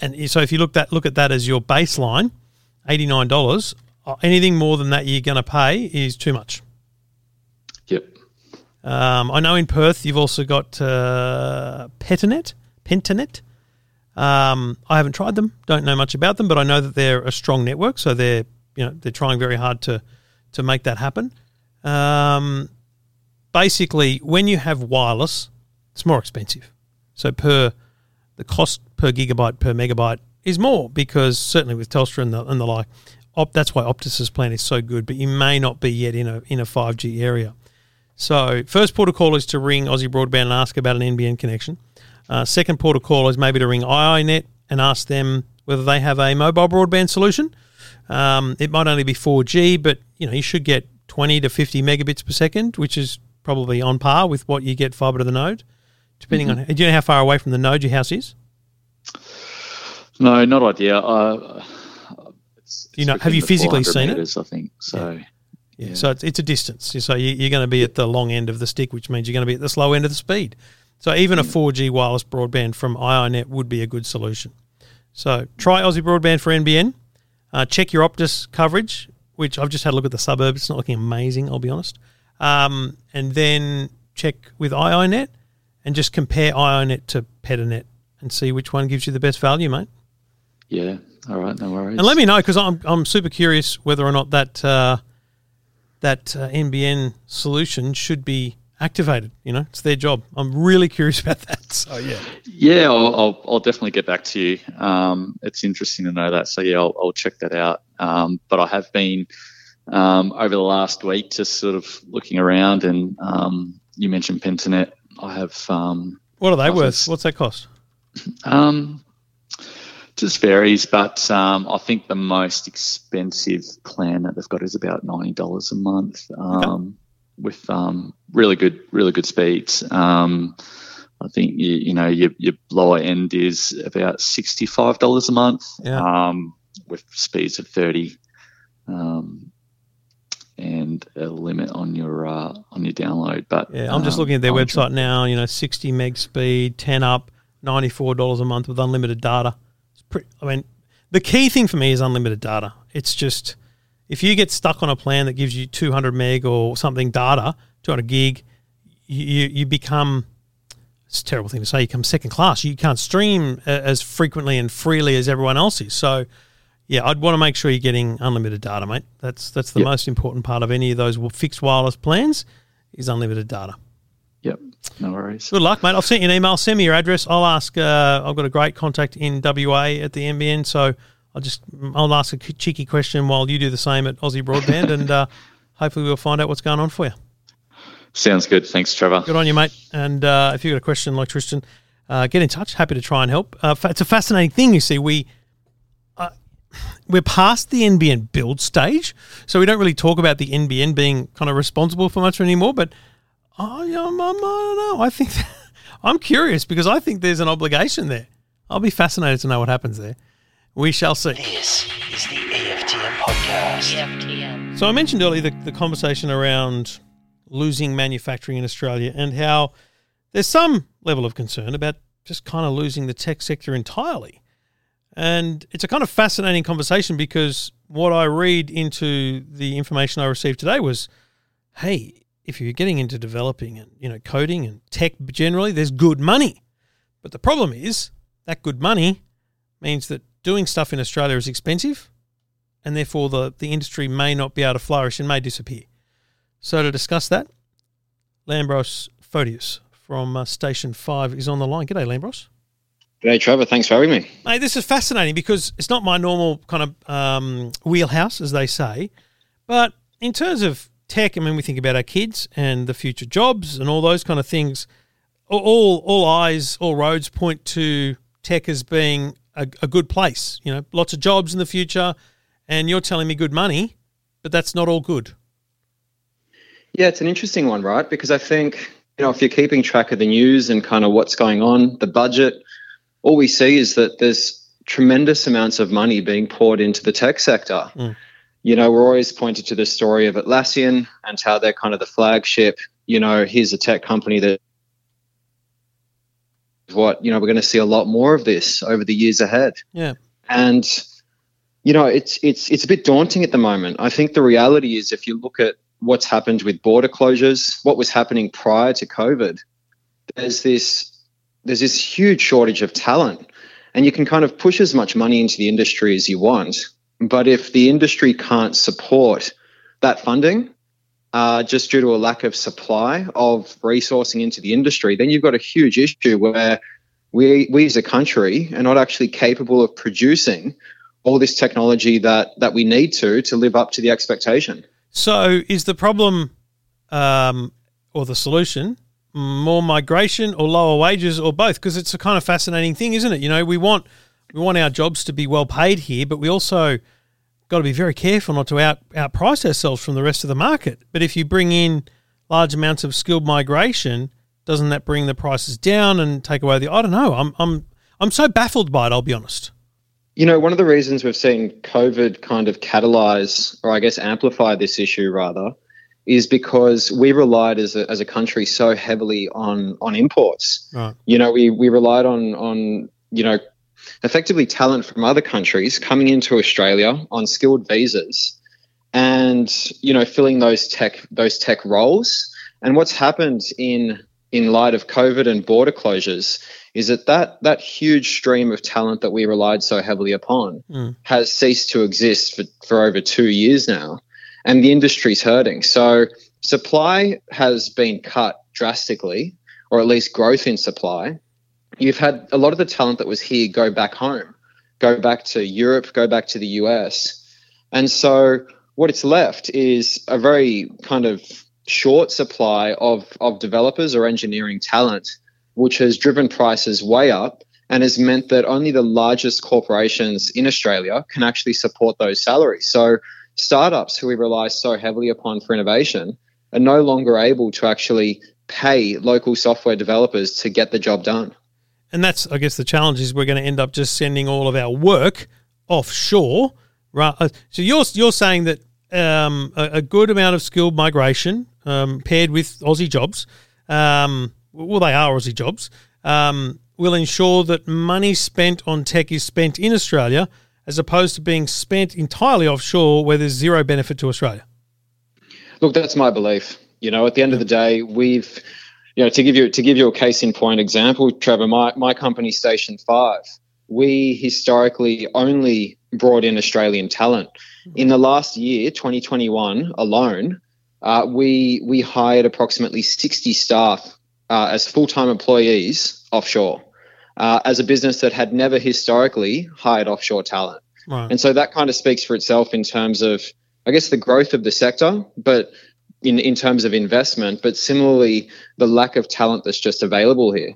and so if you look that look at that as your baseline, eighty nine dollars. uh, Anything more than that you're going to pay is too much. Yep. Um, I know in Perth you've also got uh, Petanet, Pentanet. Um, I haven't tried them, don't know much about them, but I know that they're a strong network, so they're you know they're trying very hard to to make that happen. Um, basically, when you have wireless, it's more expensive. So per the cost per gigabyte per megabyte is more because certainly with Telstra and the, and the like, op, that's why Optus's plan is so good. But you may not be yet in a in a five G area. So first port of call is to ring Aussie Broadband and ask about an NBN connection. Uh, second port of call is maybe to ring IINet and ask them whether they have a mobile broadband solution. Um, it might only be 4G, but you know you should get 20 to 50 megabits per second, which is probably on par with what you get fiber to the node. Depending on, do you know how far away from the node your house is? No, not idea. Uh, it's, You know- have you physically 400 seen it? I think so. Yeah. Yeah. So it's, it's a distance. So you, you're going to be at the long end of the stick, which means you're going to be at the slow end of the speed. So even a 4G wireless broadband from IINet would be a good solution. So try Aussie Broadband for NBN. Uh, check your Optus coverage, which I've just had a look at the suburbs. It's not looking amazing, I'll be honest. Um, and then check with IINet and just compare IINet to Petanet and see which one gives you the best value, mate. Yeah. All right. No worries. And let me know because I'm I'm super curious whether or not that uh, that uh, NBN solution should be activated. You know, it's their job. I'm really curious about that. So yeah, Yeah, I'll, I'll, I'll definitely get back to you. Um, it's interesting to know that. So yeah, I'll, I'll check that out. Um, but I have been um, over the last week just sort of looking around, and um, you mentioned Pentanet. I have um, what are they I worth? think- What's that cost? um, just varies, but um, I think the most expensive plan that they've got is about ninety dollars a month, um, with um, really good, really good speeds. Um, I think you, you know your, your lower end is about sixty five dollars a month, Yeah. um, with speeds of thirty. Um, and a limit on your uh, on your download. But Yeah, I'm just looking at their I'm website now. You know, 60 meg speed, 10 up, $94 a month with unlimited data. Pretty, I mean, the key thing for me is unlimited data. It's just if you get stuck on a plan that gives you 200 meg or something data, 200 gig, you you, become it's a terrible thing to say. You become second class. You can't stream uh, as frequently and freely as everyone else is. So, yeah, I'd want to make sure you're getting unlimited data, mate. That's that's the Yep. most important part of any of those fixed wireless plans is unlimited data. Yep, no worries. Good luck, mate. I've sent you an email. Send me your address. I'll ask. Uh, I've got a great contact in WA at the NBN, so I'll just I'll ask a cheeky question while you do the same at Aussie Broadband, and uh, hopefully we'll find out what's going on for you. Sounds good. Thanks, Trevor. Good on you, mate. And uh, if you've got a question like Tristan, uh, get in touch. Happy to try and help. Uh, it's a fascinating thing. You see, we uh, we're past the NBN build stage, so we don't really talk about the NBN being kind of responsible for much anymore. But I, um, um, I don't know. I think I'm curious because I think there's an obligation there. I'll be fascinated to know what happens there. We shall see. This is the EFTM podcast. EFTM. So I mentioned earlier the, the conversation around losing manufacturing in Australia and how there's some level of concern about just kind of losing the tech sector entirely. And it's a kind of fascinating conversation because what I read into the information I received today was, hey, if you're getting into developing and you know coding and tech generally, there's good money. But the problem is that good money means that doing stuff in Australia is expensive and therefore the, the industry may not be able to flourish and may disappear. So to discuss that, Lambros Photios from uh, Station 5 is on the line. G'day, Lambros. G'day, Trevor. Thanks for having me. Mate, this is fascinating because it's not my normal kind of um, wheelhouse, as they say. But in terms of tech, I mean, we think about our kids and the future jobs and all those kind of things. All, all eyes, all roads point to tech as being a, a good place. You know, lots of jobs in the future, and you're telling me good money, but that's not all good. Yeah, it's an interesting one, right? Because I think, you know, if you're keeping track of the news and kind of what's going on, the budget, all we see is that there's tremendous amounts of money being poured into the tech sector. Mm. You know, we're always pointed to the story of Atlassian and how they're kind of the flagship. You know, here's a tech company that what, you know, we're going to see a lot more of this over the years ahead. Yeah. and you know it's it's it's a bit daunting at the moment i think the reality is if you look at what's happened with border closures what was happening prior to covid there's this there's this huge shortage of talent and you can kind of push as much money into the industry as you want but if the industry can't support that funding uh, just due to a lack of supply of resourcing into the industry then you've got a huge issue where we we as a country are not actually capable of producing all this technology that that we need to to live up to the expectation. So is the problem um, or the solution more migration or lower wages or both? Because it's a kind of fascinating thing, isn't it? You know, we want we want our jobs to be well paid here, but we also got to be very careful not to out outprice ourselves from the rest of the market. But if you bring in large amounts of skilled migration, doesn't that bring the prices down and take away the? I don't know. I'm I'm I'm so baffled by it. I'll be honest. You know, one of the reasons we've seen COVID kind of catalyze, or I guess amplify this issue rather, is because we relied as a, as a country so heavily on on imports. Right. You know, we we relied on on you know effectively talent from other countries coming into Australia on skilled visas, and you know filling those tech those tech roles. And what's happened in in light of COVID and border closures is that that, that huge stream of talent that we relied so heavily upon Mm. has ceased to exist for, for over two years now. And the industry's hurting. So supply has been cut drastically, or at least growth in supply. You've had a lot of the talent that was here go back home, go back to Europe, go back to the US. And so what it's left is a very kind of short supply of, of developers or engineering talent, which has driven prices way up and has meant that only the largest corporations in Australia can actually support those salaries. So startups who we rely so heavily upon for innovation are no longer able to actually pay local software developers to get the job done. And that's, I guess, the challenge is we're going to end up just sending all of our work offshore. Right. uh, So you're you're saying that um, a, a good amount of skilled migration um, paired with Aussie jobs, um, well, they are Aussie jobs, um, will ensure that money spent on tech is spent in Australia as opposed to being spent entirely offshore where there's zero benefit to Australia? Look, that's my belief. You know, at the end of the day, we've, you know, to give you to give you a case in point example, Trevor, my my company Station Five, we historically only brought in Australian talent. In the last year, 2021 alone, uh, we we hired approximately 60 staff uh, as full time employees offshore. Uh, as a business that had never historically hired offshore talent. Right. And so that kind of speaks for itself in terms of, I guess, the growth of the sector, but in, in terms of investment, but similarly, the lack of talent that's just available here.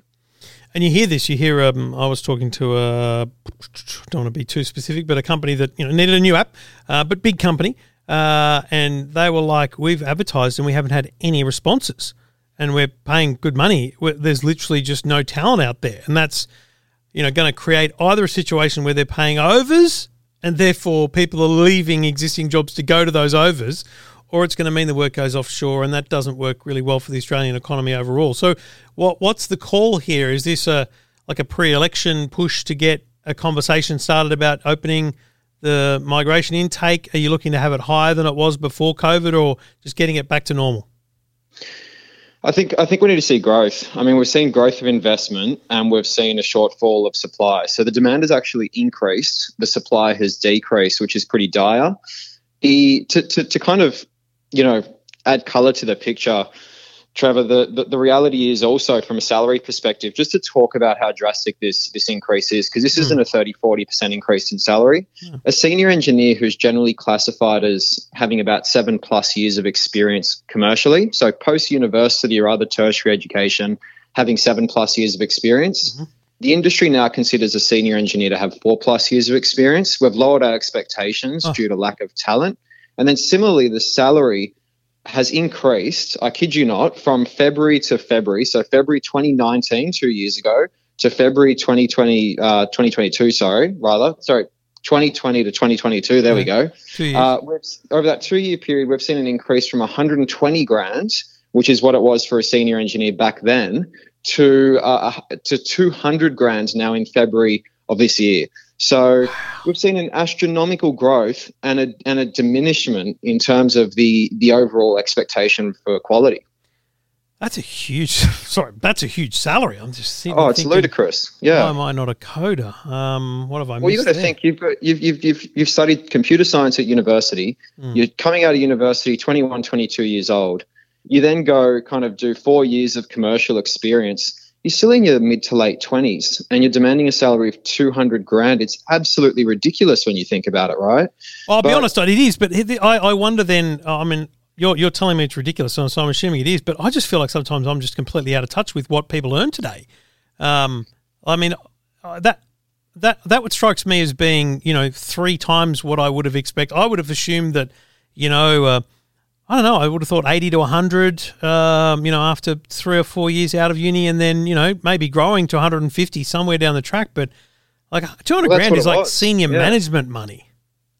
And you hear this. You hear. Um, I was talking to a. Don't want to be too specific, but a company that you know needed a new app, uh, but big company, uh, and they were like, "We've advertised and we haven't had any responses, and we're paying good money. We're, there's literally just no talent out there, and that's you know going to create either a situation where they're paying overs, and therefore people are leaving existing jobs to go to those overs." Or it's going to mean the work goes offshore, and that doesn't work really well for the Australian economy overall. So, what what's the call here? Is this a like a pre-election push to get a conversation started about opening the migration intake? Are you looking to have it higher than it was before COVID, or just getting it back to normal? I think I think we need to see growth. I mean, we've seen growth of investment and we've seen a shortfall of supply. So the demand has actually increased, the supply has decreased, which is pretty dire. The to to, to kind of you know add color to the picture. Trevor, the, the, the reality is also from a salary perspective, just to talk about how drastic this this increase is, because this hmm. isn't a 30, 40% increase in salary. Hmm. A senior engineer who's generally classified as having about seven plus years of experience commercially, so post university or other tertiary education, having seven plus years of experience. Mm-hmm. The industry now considers a senior engineer to have four plus years of experience. We've lowered our expectations Oh. due to lack of talent. And then similarly, the salary has increased, I kid you not, from February to February. So February 2019, two years ago, to February 2020, uh, 2022, sorry, rather, sorry, 2020 to 2022. There we go. Uh, over that two year period, we've seen an increase from 120 grand, which is what it was for a senior engineer back then, to uh, to 200 grand now in February of this year. So we've seen an astronomical growth and a and a diminishment in terms of the the overall expectation for quality. that's a huge. Sorry, that's a huge salary. I'm just sitting Oh, it's thinking, ludicrous. Yeah. Why am I not a coder? Um, what have I Well, you got to there? think you've got you've, you've you've you've studied computer science at university. Mm. You're coming out of university, 21, 22 years old. You then go kind of do four years of commercial experience. You're still in your mid to late 20s, and you're demanding a salary of 200 grand. It's absolutely ridiculous when you think about it, right? Well, I'll be But- honest, it is. But I, I wonder then. I mean, you're you're telling me it's ridiculous, so I'm assuming it is. But I just feel like sometimes I'm just completely out of touch with what people earn today. Um, I mean, uh, that that that what strikes me as being you know three times what I would have expected. I would have assumed that you know. Uh, I don't know. I would have thought eighty to hundred. Um, you know, after three or four years out of uni, and then you know maybe growing to one hundred and fifty somewhere down the track. But like two hundred Well, grand is like was. senior Yeah. management money.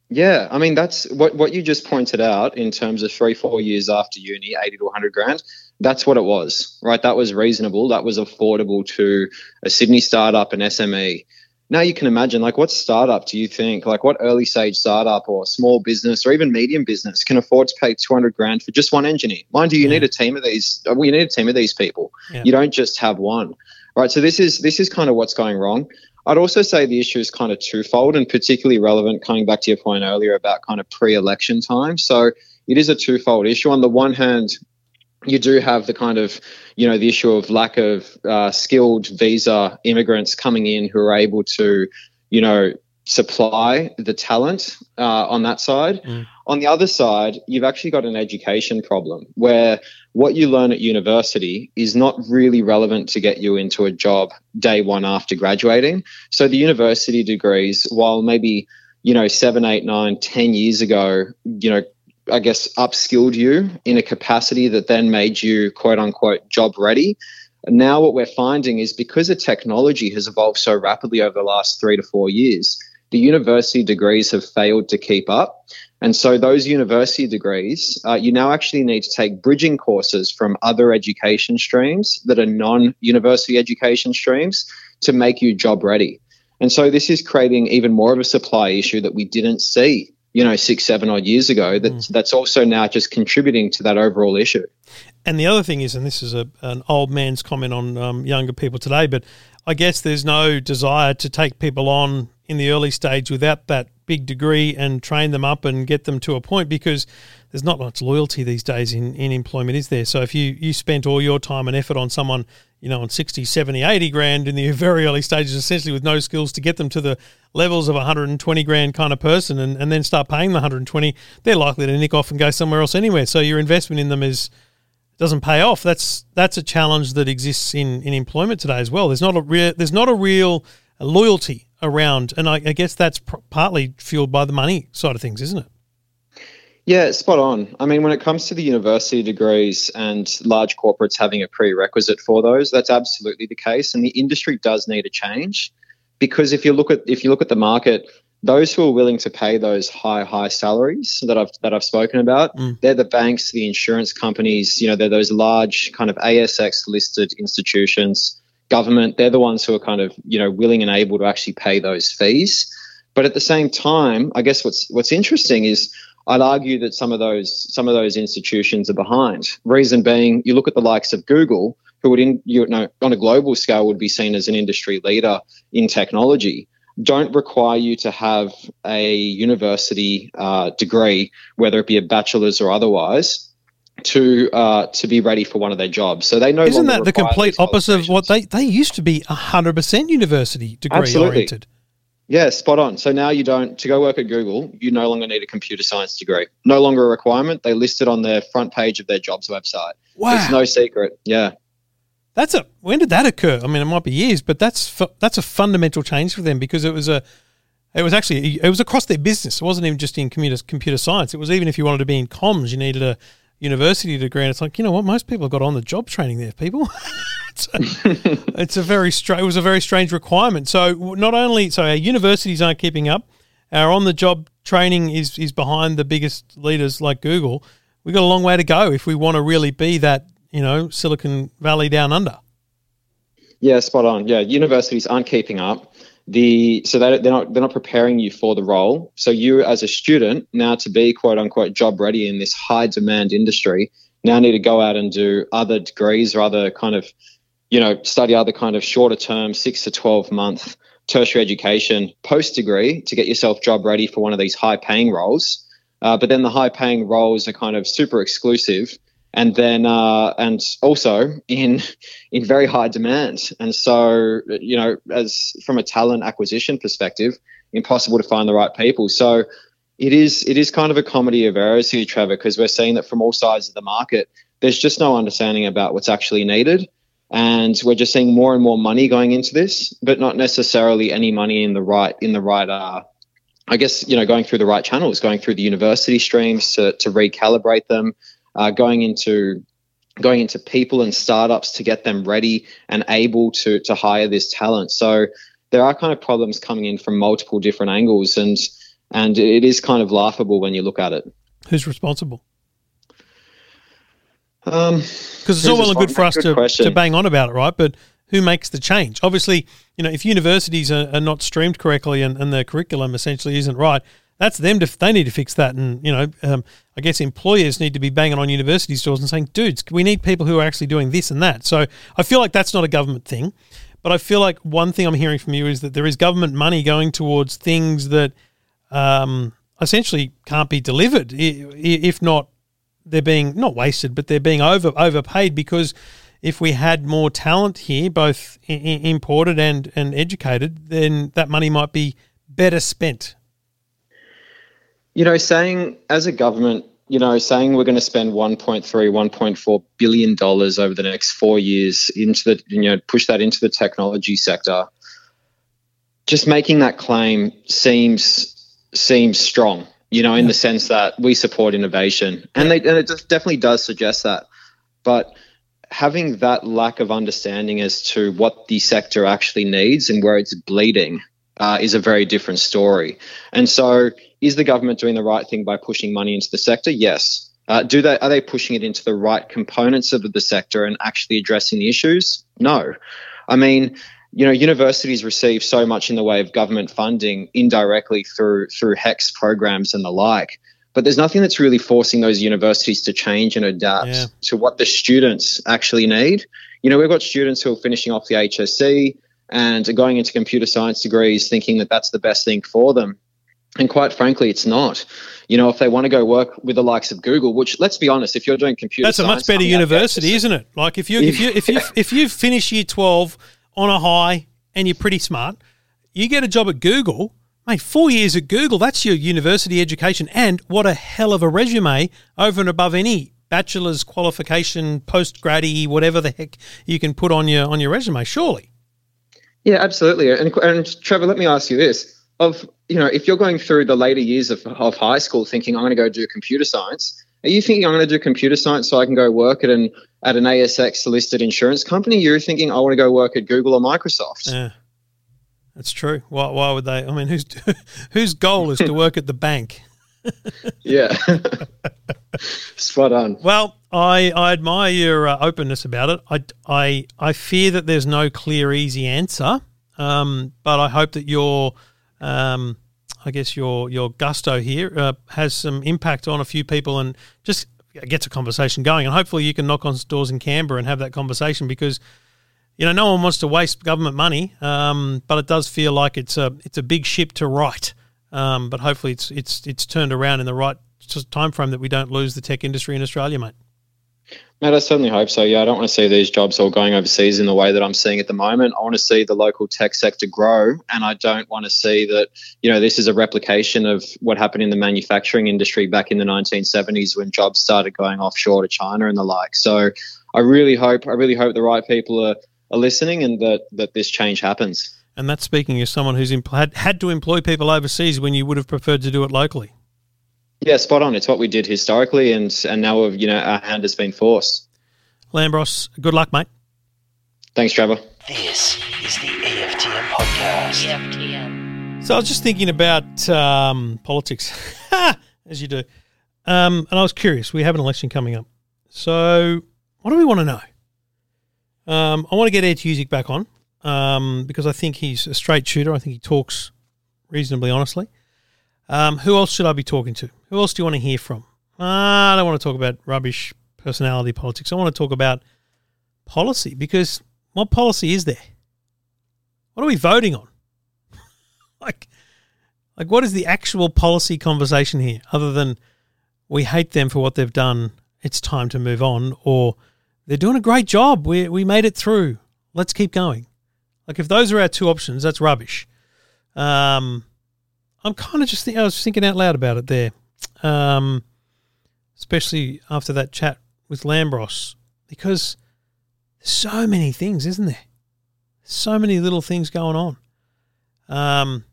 Yeah, I mean that's what what you just pointed out in terms of three four years after uni, eighty to one hundred grand. That's what it was, right? That was reasonable. That was affordable to a Sydney startup, an SME. Now you can imagine, like, what startup do you think, like, what early stage startup or small business or even medium business can afford to pay two hundred grand for just one engineer? Mind you, you need a team of these. Well, you need a team of these people. Yeah. You don't just have one, right? So this is this is kind of what's going wrong. I'd also say the issue is kind of twofold and particularly relevant coming back to your point earlier about kind of pre election time. So it is a twofold issue. On the one hand, you do have the kind of, you know, the issue of lack of uh, skilled visa immigrants coming in who are able to, you know, supply the talent uh, on that side. Mm. On the other side, you've actually got an education problem where what you learn at university is not really relevant to get you into a job day one after graduating. So the university degrees, while maybe, you know, seven, eight, nine, ten years ago, you know, I guess upskilled you in a capacity that then made you quote unquote job ready. And now what we're finding is because the technology has evolved so rapidly over the last three to four years, the university degrees have failed to keep up. And so those university degrees, uh, you now actually need to take bridging courses from other education streams that are non-university education streams to make you job ready. And so this is creating even more of a supply issue that we didn't see, you know, six, seven odd years ago. That's that's also now just contributing to that overall issue. And the other thing is, and this is a, an old man's comment on um, younger people today, but I guess there's no desire to take people on in the early stage without that big degree and train them up and get them to a point because there's not much loyalty these days in, in employment, is there? So if you, you spent all your time and effort on someone, you know, on 60, 70, 80 grand in the very early stages, essentially with no skills to get them to the levels of a 120 grand kind of person and, and then start paying the 120, they're likely to nick off and go somewhere else anyway. So your investment in them is doesn't pay off. That's that's a challenge that exists in, in employment today as well. There's not a real there's not a real loyalty around, and I, I guess that's pr- partly fueled by the money side of things, isn't it? Yeah, spot on. I mean, when it comes to the university degrees and large corporates having a prerequisite for those, that's absolutely the case, and the industry does need a change because if you look at if you look at the market, those who are willing to pay those high high salaries that I've that I've spoken about, Mm. they're the banks, the insurance companies. You know, they're those large kind of ASX listed institutions, government. They're the ones who are kind of you know willing and able to actually pay those fees. But at the same time, I guess what's what's interesting is I'd argue that some of those some of those institutions are behind. Reason being, you look at the likes of Google, who would in you know on a global scale would be seen as an industry leader in technology don't require you to have a university uh, degree, whether it be a bachelor's or otherwise, to uh, to be ready for one of their jobs. So they know. Isn't that the complete opposite of what they they used to be hundred percent university degree Absolutely. oriented? Yeah, spot on. So now you don't to go work at Google, you no longer need a computer science degree. No longer a requirement. They list it on their front page of their jobs website. Wow, It's no secret. Yeah. that's a when did that occur? I mean, it might be years, but that's that's a fundamental change for them because it was a it was actually it was across their business. It wasn't even just in computer computer science. It was even if you wanted to be in comms, you needed a university degree. And it's like you know what, most people have got on the job training there. People, it's, a, it's a very strange. It was a very strange requirement. So not only so our universities aren't keeping up, our on the job training is is behind the biggest leaders like Google. We've got a long way to go if we want to really be that you know Silicon Valley down under. Yeah, spot on. Yeah, universities aren't keeping up. The so they, they're not they're not preparing you for the role. So you as a student now to be quote unquote job ready in this high demand industry now need to go out and do other degrees or other kind of you know study other kind of shorter term six to twelve month tertiary education post degree to get yourself job ready for one of these high paying roles. Uh, but then the high paying roles are kind of super exclusive and then uh, and also in in very high demand. And so you know, as from a talent acquisition perspective, impossible to find the right people. So it is it is kind of a comedy of errors here, Trevor, because we're seeing that from all sides of the market, there's just no understanding about what's actually needed. And we're just seeing more and more money going into this, but not necessarily any money in the right in the right uh, I guess you know going through the right channels, going through the university streams to, to recalibrate them, uh, going into going into people and startups to get them ready and able to to hire this talent. So there are kind of problems coming in from multiple different angles, and and it is kind of laughable when you look at it. Who's responsible? Um, Because it's all well and good for us responsible? to, question. to bang on about it, right? But who makes the change? Obviously, you know, if universities are, are not streamed correctly and, and their curriculum essentially isn't right, that's them. To, they need to fix that. And, you know, um, I guess employers need to be banging on university stores and saying, dudes, we need people who are actually doing this and that. So I feel like that's not a government thing. But I feel like one thing I'm hearing from you is that there is government money going towards things that um, essentially can't be delivered, if not they're being not wasted, but they're being over overpaid because if we had more talent here, both i- imported and and educated, then that money might be better spent. you know, saying as a government, you know, saying we're going to spend 1.3, 1.4 billion dollars over the next four years into the, you know, push that into the technology sector. Just making that claim seems seems strong, you know, in the sense that we support innovation, and they and it definitely does suggest that, but having that lack of understanding as to what the sector actually needs and where it's bleeding uh, is a very different story. And so is the government doing the right thing by pushing money into the sector? Yes. Uh, do they are they pushing it into the right components of the sector and actually addressing the issues? No. I mean, you know, universities receive so much in the way of government funding indirectly through through HECS programs and the like. But there's nothing that's really forcing those universities to change and adapt Yeah. to what the students actually need. You know, we've got students who are finishing off the HSC and are going into computer science degrees thinking that that's the best thing for them. And quite frankly, it's not. You know, if they want to go work with the likes of Google, which let's be honest, if you're doing computer science, That's a much better coming out the university, isn't it? Like if you if you if you if you finish year twelve on a high and you're pretty smart, you get a job at Google, mate. Four years at Google, that's your university education, and what a hell of a resume over and above any bachelor's qualification, post grady, whatever the heck you can put on your on your resume. Surely, Yeah, absolutely. And, and Trevor, let me ask you this: of you know, if you're going through the later years of, of high school, thinking I'm going to go do computer science, are you thinking I'm going to do computer science so I can go work at an at an ASX listed insurance company? You're thinking I want to go work at Google or Microsoft. yeah, that's true. Why why would they? I mean, whose whose goal is to work at the bank? Yeah, spot on. Well, I, I admire your uh, openness about it. I, I, I fear that there's no clear, easy answer, um, but I hope that your, um, I guess your your gusto here uh, has some impact on a few people and just gets a conversation going. And hopefully, you can knock on doors in Canberra and have that conversation because you know no one wants to waste government money, um, but it does feel like it's a it's a big ship to right. Um, but hopefully, it's it's it's turned around in the right time frame that we don't lose the tech industry in Australia, mate. Mate, I certainly hope so. Yeah, I don't want to see these jobs all going overseas in the way that I'm seeing at the moment. I want to see the local tech sector grow, and I don't want to see that, you know, this is a replication of what happened in the manufacturing industry back in the 1970s when jobs started going offshore to China and the like. So I really hope, I really hope the right people are, are listening and that, that this change happens. And that's speaking as someone who's empl- had, had to employ people overseas when you would have preferred to do it locally. Yeah, spot on. It's what we did historically, and and now we've, you know, our hand has been forced. Lambros, good luck, mate. Thanks, Trevor. This is the EFTM podcast. EFTM. So I was just thinking about um, politics, as you do, um, and I was curious. We have an election coming up, so what do we want to know? Um, I want to get Ed Husic back on um, because I think he's a straight shooter. I think he talks reasonably honestly. Um, who else should I be talking to? Who else do you want to hear from? Uh, I don't want to talk about rubbish personality politics. I want to talk about policy because what policy is there? What are we voting on? like, like what is the actual policy conversation here, other than we hate them for what they've done? It's time to move on, or they're doing a great job. We we made it through. Let's keep going. Like if those are our two options, that's rubbish. Um, I'm kind of just think, I was thinking out loud about it there, um, especially after that chat with Lambros, because so many things, isn't there? So many little things going on. Um,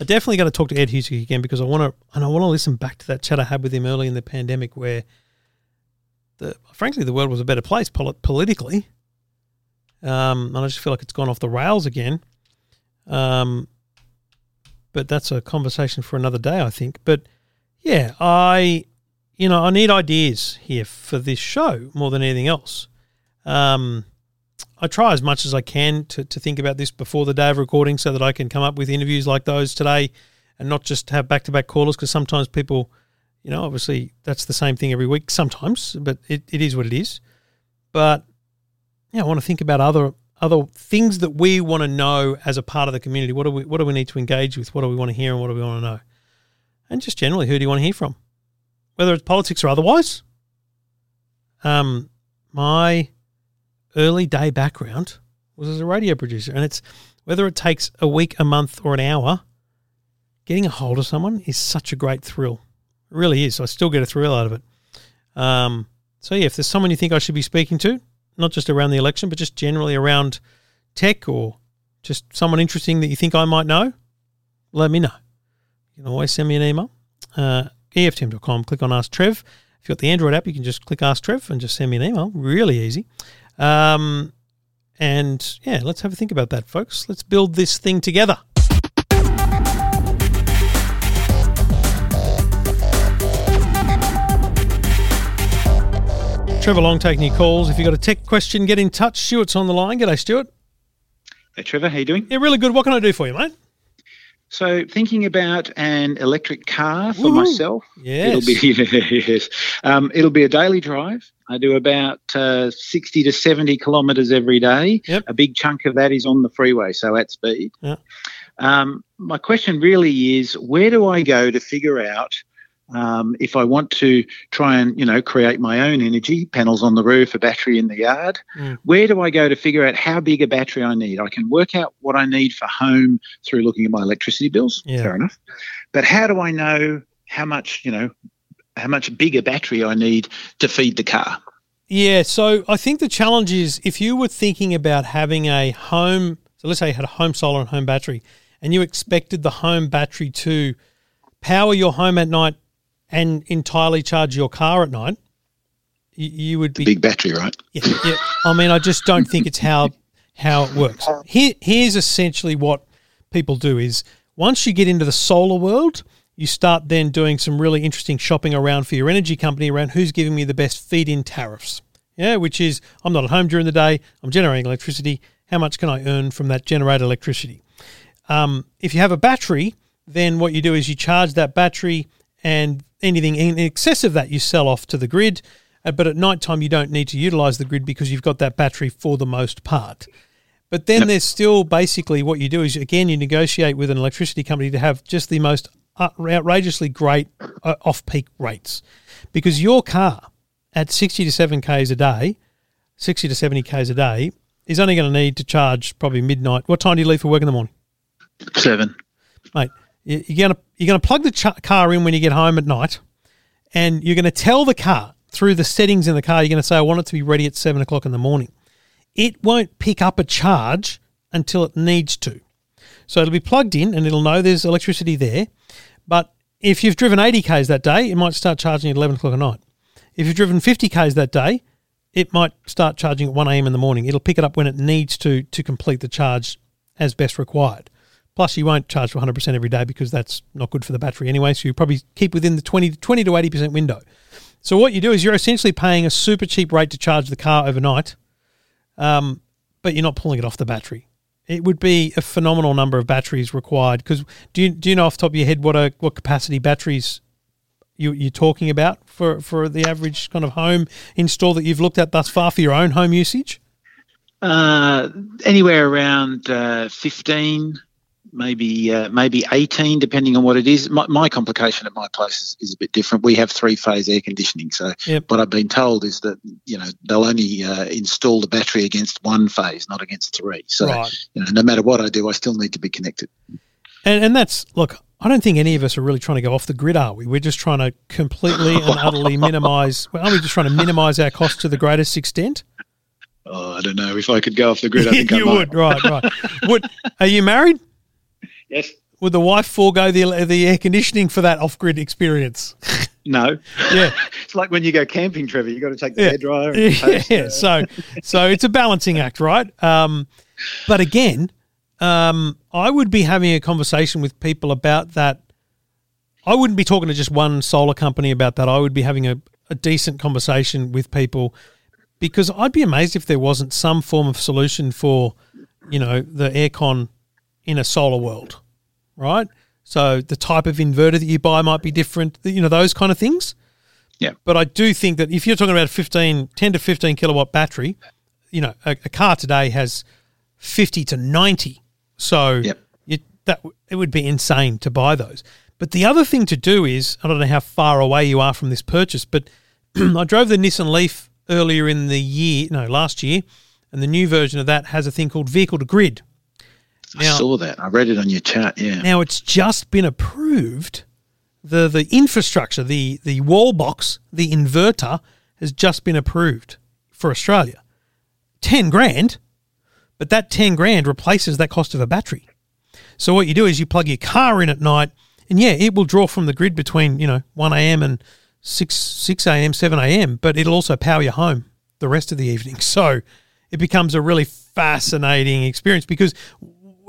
I definitely got to talk to Ed Husic again because I want to, and I want to listen back to that chat I had with him early in the pandemic, where the frankly the world was a better place polit- politically. Um, and I just feel like it's gone off the rails again. Um, but that's a conversation for another day, I think. But yeah, I, you know, I need ideas here for this show more than anything else. Um, I try as much as I can to, to think about this before the day of recording so that I can come up with interviews like those today and not just have back to back callers because sometimes people, you know, obviously that's the same thing every week sometimes, but it, it is what it is. But yeah, I want to think about other other things that we want to know as a part of the community. What do we what do we need to engage with? What do we want to hear and what do we want to know? And just generally, who do you want to hear from? Whether it's politics or otherwise. Um, my early day background was as a radio producer, and it's whether it takes a week, a month, or an hour. Getting a hold of someone is such a great thrill. It really is. I still get a thrill out of it. Um, so yeah, if there's someone you think I should be speaking to, not just around the election, but just generally around tech or just someone interesting that you think I might know, let me know. You can always send me an email. Uh, EFTM.com, click on Ask Trev. If you've got the Android app, you can just click Ask Trev and just send me an email. Really easy. Um, and yeah, let's have a think about that, folks. Let's build this thing together. Trevor Long taking your calls. If you've got a tech question, get in touch. Stuart's on the line. G'day, Stuart. Hey, Trevor, how you doing? Yeah, really good. What can I do for you, mate? So, thinking about an electric car for Woohoo. myself. Yes. It'll be yes. Um, it'll be a daily drive. I do about uh, sixty to seventy kilometres every day. Yep. A big chunk of that is on the freeway, so at speed. Yeah. Um, my question really is, where do I go to figure out um, if I want to try and you know create my own energy panels on the roof, a battery in the yard? Mm. Where do I go to figure out how big a battery I need? I can work out what I need for home through looking at my electricity bills. Yeah. Fair enough. But how do I know how much you know how much bigger battery I need to feed the car? Yeah, so I think the challenge is if you were thinking about having a home, so let's say you had a home solar and home battery, and you expected the home battery to power your home at night and entirely charge your car at night, you, you would be Big battery, right? Yeah, yeah. I mean, I just don't think it's how how it works. Here, here's essentially what people do: is once you get into the solar world, you start then doing some really interesting shopping around for your energy company around who's giving me the best feed-in tariffs. Yeah, which is I'm not at home during the day. I'm generating electricity. How much can I earn from that generated electricity? Um, if you have a battery, then what you do is you charge that battery, and anything in excess of that you sell off to the grid. Uh, But at night time, you don't need to utilize the grid because you've got that battery for the most part. But then there's still basically what you do is again you negotiate with an electricity company to have just the most outrageously great uh, off-peak rates, because your car at 60 to 7 k's a day, 60 to 70 k's a day is only going to need to charge probably midnight. What time do you leave for work in the morning? Seven. mate. You- You're gonna you're gonna plug the ch- car in when you get home at night, and you're gonna tell the car through the settings in the car. You're gonna say, "I want it to be ready at seven o'clock in the morning." It won't pick up a charge until it needs to. So it'll be plugged in, and it'll know there's electricity there. But if you've driven 80 k's that day, it might start charging at 11 o'clock at night. If you've driven 50 k's that day, it might start charging at 1 a.m. in the morning. It'll pick it up when it needs to to complete the charge as best required. Plus, you won't charge for 100% every day because that's not good for the battery anyway. So you probably keep within the 20, 20 to 80% window. So what you do is you're essentially paying a super cheap rate to charge the car overnight, um, but you're not pulling it off the battery. It would be a phenomenal number of batteries required. Because do you do you know off the top of your head what a what capacity batteries you, you're talking about for for the average kind of home install that you've looked at thus far for your own home usage? Uh, anywhere around uh, fifteen, maybe uh, maybe eighteen, depending on what it is. My, my complication at my place is, is a bit different. We have three phase air conditioning, so Yep. what I've been told is that you know they'll only uh, install the battery against one phase, not against three. So Right. you know, no matter what I do, I still need to be connected. And and that's look. I don't think any of us are really trying to go off the grid, are we? We're just trying to completely and utterly minimise. Well, are we just trying to minimise our costs to the greatest extent? Oh, I don't know if I could go off the grid. I think I you might. would, right, right. Would are you married? Yes. Would the wife forego the the air conditioning for that off grid experience? No. Yeah. it's like when you go camping, Trevor. You got to take the Yeah. hairdryer. And the toast, yeah, so so it's a balancing act, right? Um, but again, um, I would be having a conversation with people about that. I wouldn't be talking to just one solar company about that. I would be having a, a decent conversation with people because I'd be amazed if there wasn't some form of solution for, you know, the aircon in a solar world, right? So the type of inverter that you buy might be different, you know, those kind of things. Yeah. But I do think that if you're talking about a 15, 10 to 15 kilowatt battery, you know, a, a car today has 50 to 90. So Yep. you, that it would be insane to buy those. But the other thing to do is, I don't know how far away you are from this purchase, but I drove the Nissan Leaf earlier in the year, no, last year, and the new version of that has a thing called vehicle to grid. I saw that. I read it on your chart. Yeah. Now it's just been approved. The the infrastructure, the the wall box, the inverter has just been approved for Australia. Ten grand, but that ten grand replaces that cost of a battery. So what you do is you plug your car in at night, and yeah, it will draw from the grid between you know one a.m. and six six a.m. seven a.m. But it'll also power your home the rest of the evening. So it becomes a really fascinating experience because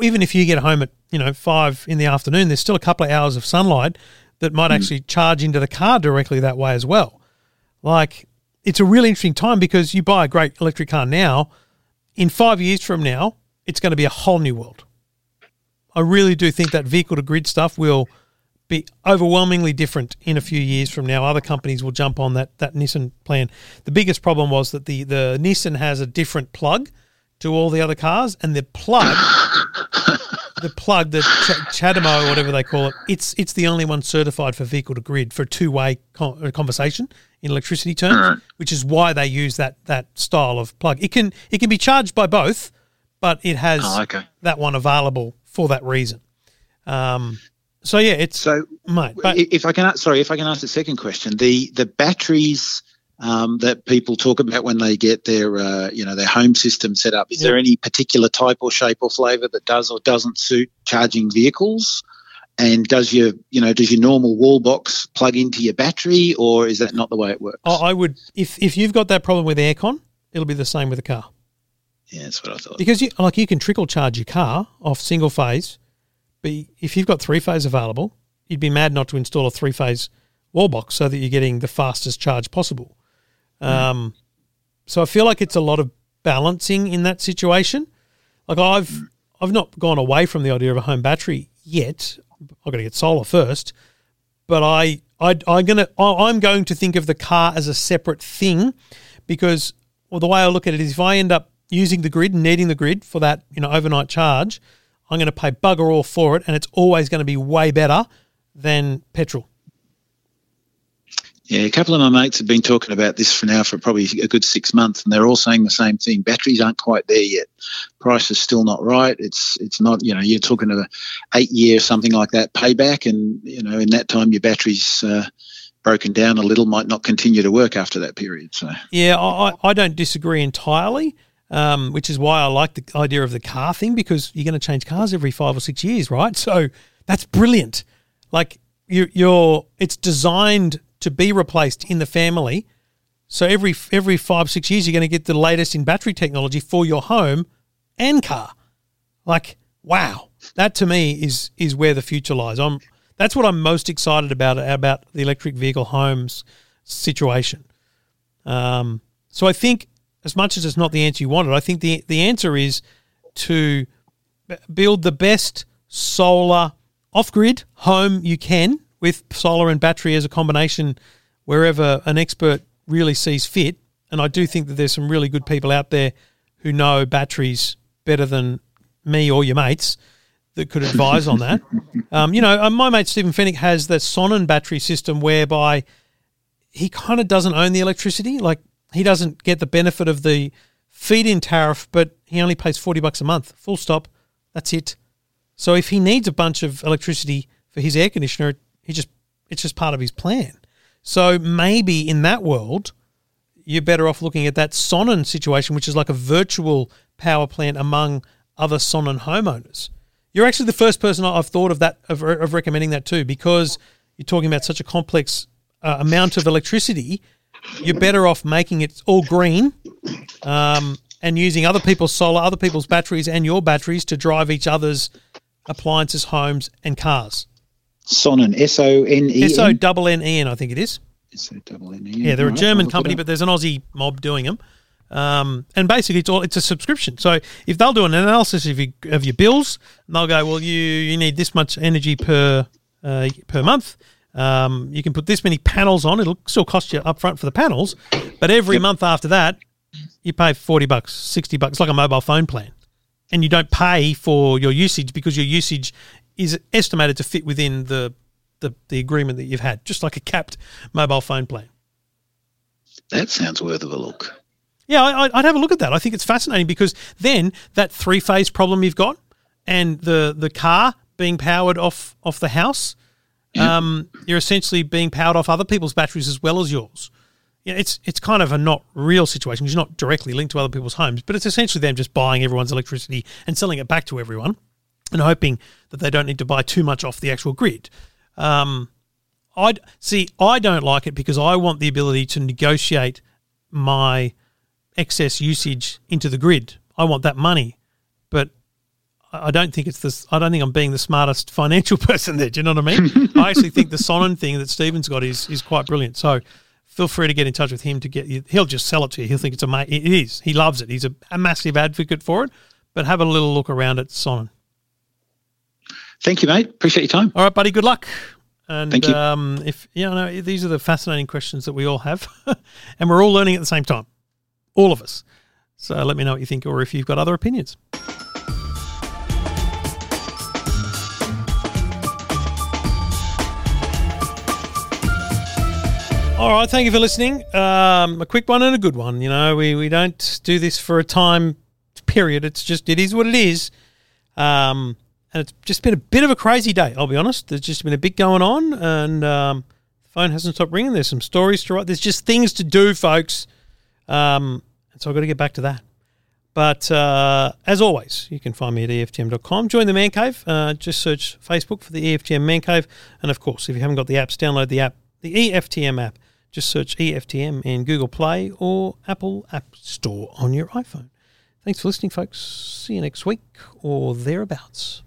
even if you get home at you know five in the afternoon, there's still a couple of hours of sunlight that might hmm. actually charge into the car directly that way as well. Like it's a really interesting time because you buy a great electric car now. In five years from now, it's going to be a whole new world. I really do think that vehicle to grid stuff will be overwhelmingly different in a few years from now. Other companies will jump on that that Nissan plan. The biggest problem was that the the Nissan has a different plug to all the other cars, and the plug, the plug, the Ch- Chademo or whatever they call it, it's it's the only one certified for vehicle to grid for two way con- uh, conversation in electricity terms, which is why they use that that style of plug. It can it can be charged by both, but it has Oh, okay. that one available for that reason. Um, so yeah, it's So, mate. But if I can, sorry, if I can ask the second question, the the batteries um, that people talk about when they get their uh, you know their home system set up, is Yeah. there any particular type or shape or flavour that does or doesn't suit charging vehicles? And does your you know does your normal wall box plug into your battery, or is that not the way it works? I I would if if you've got that problem with aircon, it'll be the same with the car yeah, that's what I thought. because you like you can trickle charge your car off single phase, but if you've got three phase available, you'd be mad not to install a three phase wall box so that you're getting the fastest charge possible. Um, so I feel like it's a lot of balancing in that situation. Like I've I've not gone away from the idea of a home battery yet. I've got to get solar first, but I, I I'm gonna I'm going to think of the car as a separate thing because well the way I look at it is if I end up using the grid and needing the grid for that you know overnight charge, I'm going to pay bugger all for it, and it's always going to be way better than petrol. Yeah, a couple of my mates have been talking about this for now for probably a good six months, and they're all saying the same thing. Batteries aren't quite there yet. Price is still not right. It's it's not. You know, you're talking of a eight year something like that payback, and you know, in that time, your battery's uh, broken down a little, might not continue to work after that period. So Yeah, I, I I don't disagree entirely, um, which is why I like the idea of the car thing because you're going to change cars every five or six years, right? So that's brilliant. Like you, you're, it's designed to be replaced in the family. So every every five six years, you're going to get the latest in battery technology for your home and car. Like wow, that to me is is where the future lies. I'm that's what I'm most excited about about the electric vehicle homes situation. Um, so I think, as much as it's not the answer you wanted, I think the the answer is to build the best solar off grid home you can with solar and battery as a combination, wherever an expert really sees fit. And I do think that there's some really good people out there who know batteries better than me or your mates that could advise on that. Um, you know, uh, my mate Stephen Fenech has the Sonnen battery system whereby he kind of doesn't own the electricity. Like he doesn't get the benefit of the feed-in tariff, but he only pays forty bucks a month. Full stop. That's it. So if he needs a bunch of electricity for his air conditioner, he just it's just part of his plan. So maybe in that world, you're better off looking at that Sonnen situation, which is like a virtual power plant among other Sonnen homeowners. You're actually the first person I've thought of that of, of recommending that too, because you're talking about such a complex uh, amount of electricity. You're better off making it all green, um, and using other people's solar, other people's batteries, and your batteries to drive each other's appliances, homes, and cars. Sonnen, S O N E. S O double N E N, I think it is. S O double N E. Yeah, they're a German company, but there's an Aussie mob doing them. Um, and basically, it's all it's a subscription. So if they'll do an analysis of your of your bills, and they'll go, well, you you need this much energy per uh, per month. Um, you can put this many panels on. It'll still cost you upfront for the panels, but every month after that, you pay forty bucks, sixty bucks, like a mobile phone plan, and you don't pay for your usage because your usage is estimated to fit within the the, the agreement that you've had, just like a capped mobile phone plan. that sounds worth of a look. Yeah, I, I'd- I'd have a look at that. I think it's fascinating because then that three phase problem you've got, and the the car being powered off off the house, um, you're essentially being powered off other people's batteries as well as yours. Yeah, it's it's kind of a not real situation. 'cause You're not directly linked to other people's homes, but it's essentially them just buying everyone's electricity and selling it back to everyone, and hoping that they don't need to buy too much off the actual grid. Um, I see. I don't like it because I want the ability to negotiate my excess usage into the grid. I want that money, but I don't think it's this. I don't think I'm being the smartest financial person there. Do you know what I mean? I actually think the Sonnen thing that Stephen's got is is quite brilliant. So feel free to get in touch with him to get you. He'll just sell it to you. He'll think it's a. It is. He loves it. He's a, a massive advocate for it. But have a little look around at Sonnen. Thank you, mate. Appreciate your time. All right, buddy. Good luck. And Thank you. Um, if you know, these are the fascinating questions that we all have, and we're all learning at the same time, all of us. So let me know what you think, or if you've got other opinions. All right, thank you for listening. Um, a quick one and a good one. You know, we, we don't do this for a time period. It's just it is what it is. Um, and it's just been a bit of a crazy day. I'll be honest. There's just been a bit going on, and um, the phone hasn't stopped ringing. There's some stories to write. There's just things to do, folks. Um, and so I've got to get back to that. But uh, as always, you can find me at EFTM.com. Join the Man Cave. Uh, just search Facebook for the EFTM Man Cave. And of course, if you haven't got the apps, download the app, the EFTM app. Just search EFTM in Google Play or Apple App Store on your iPhone. Thanks for listening, folks. See you next week or thereabouts.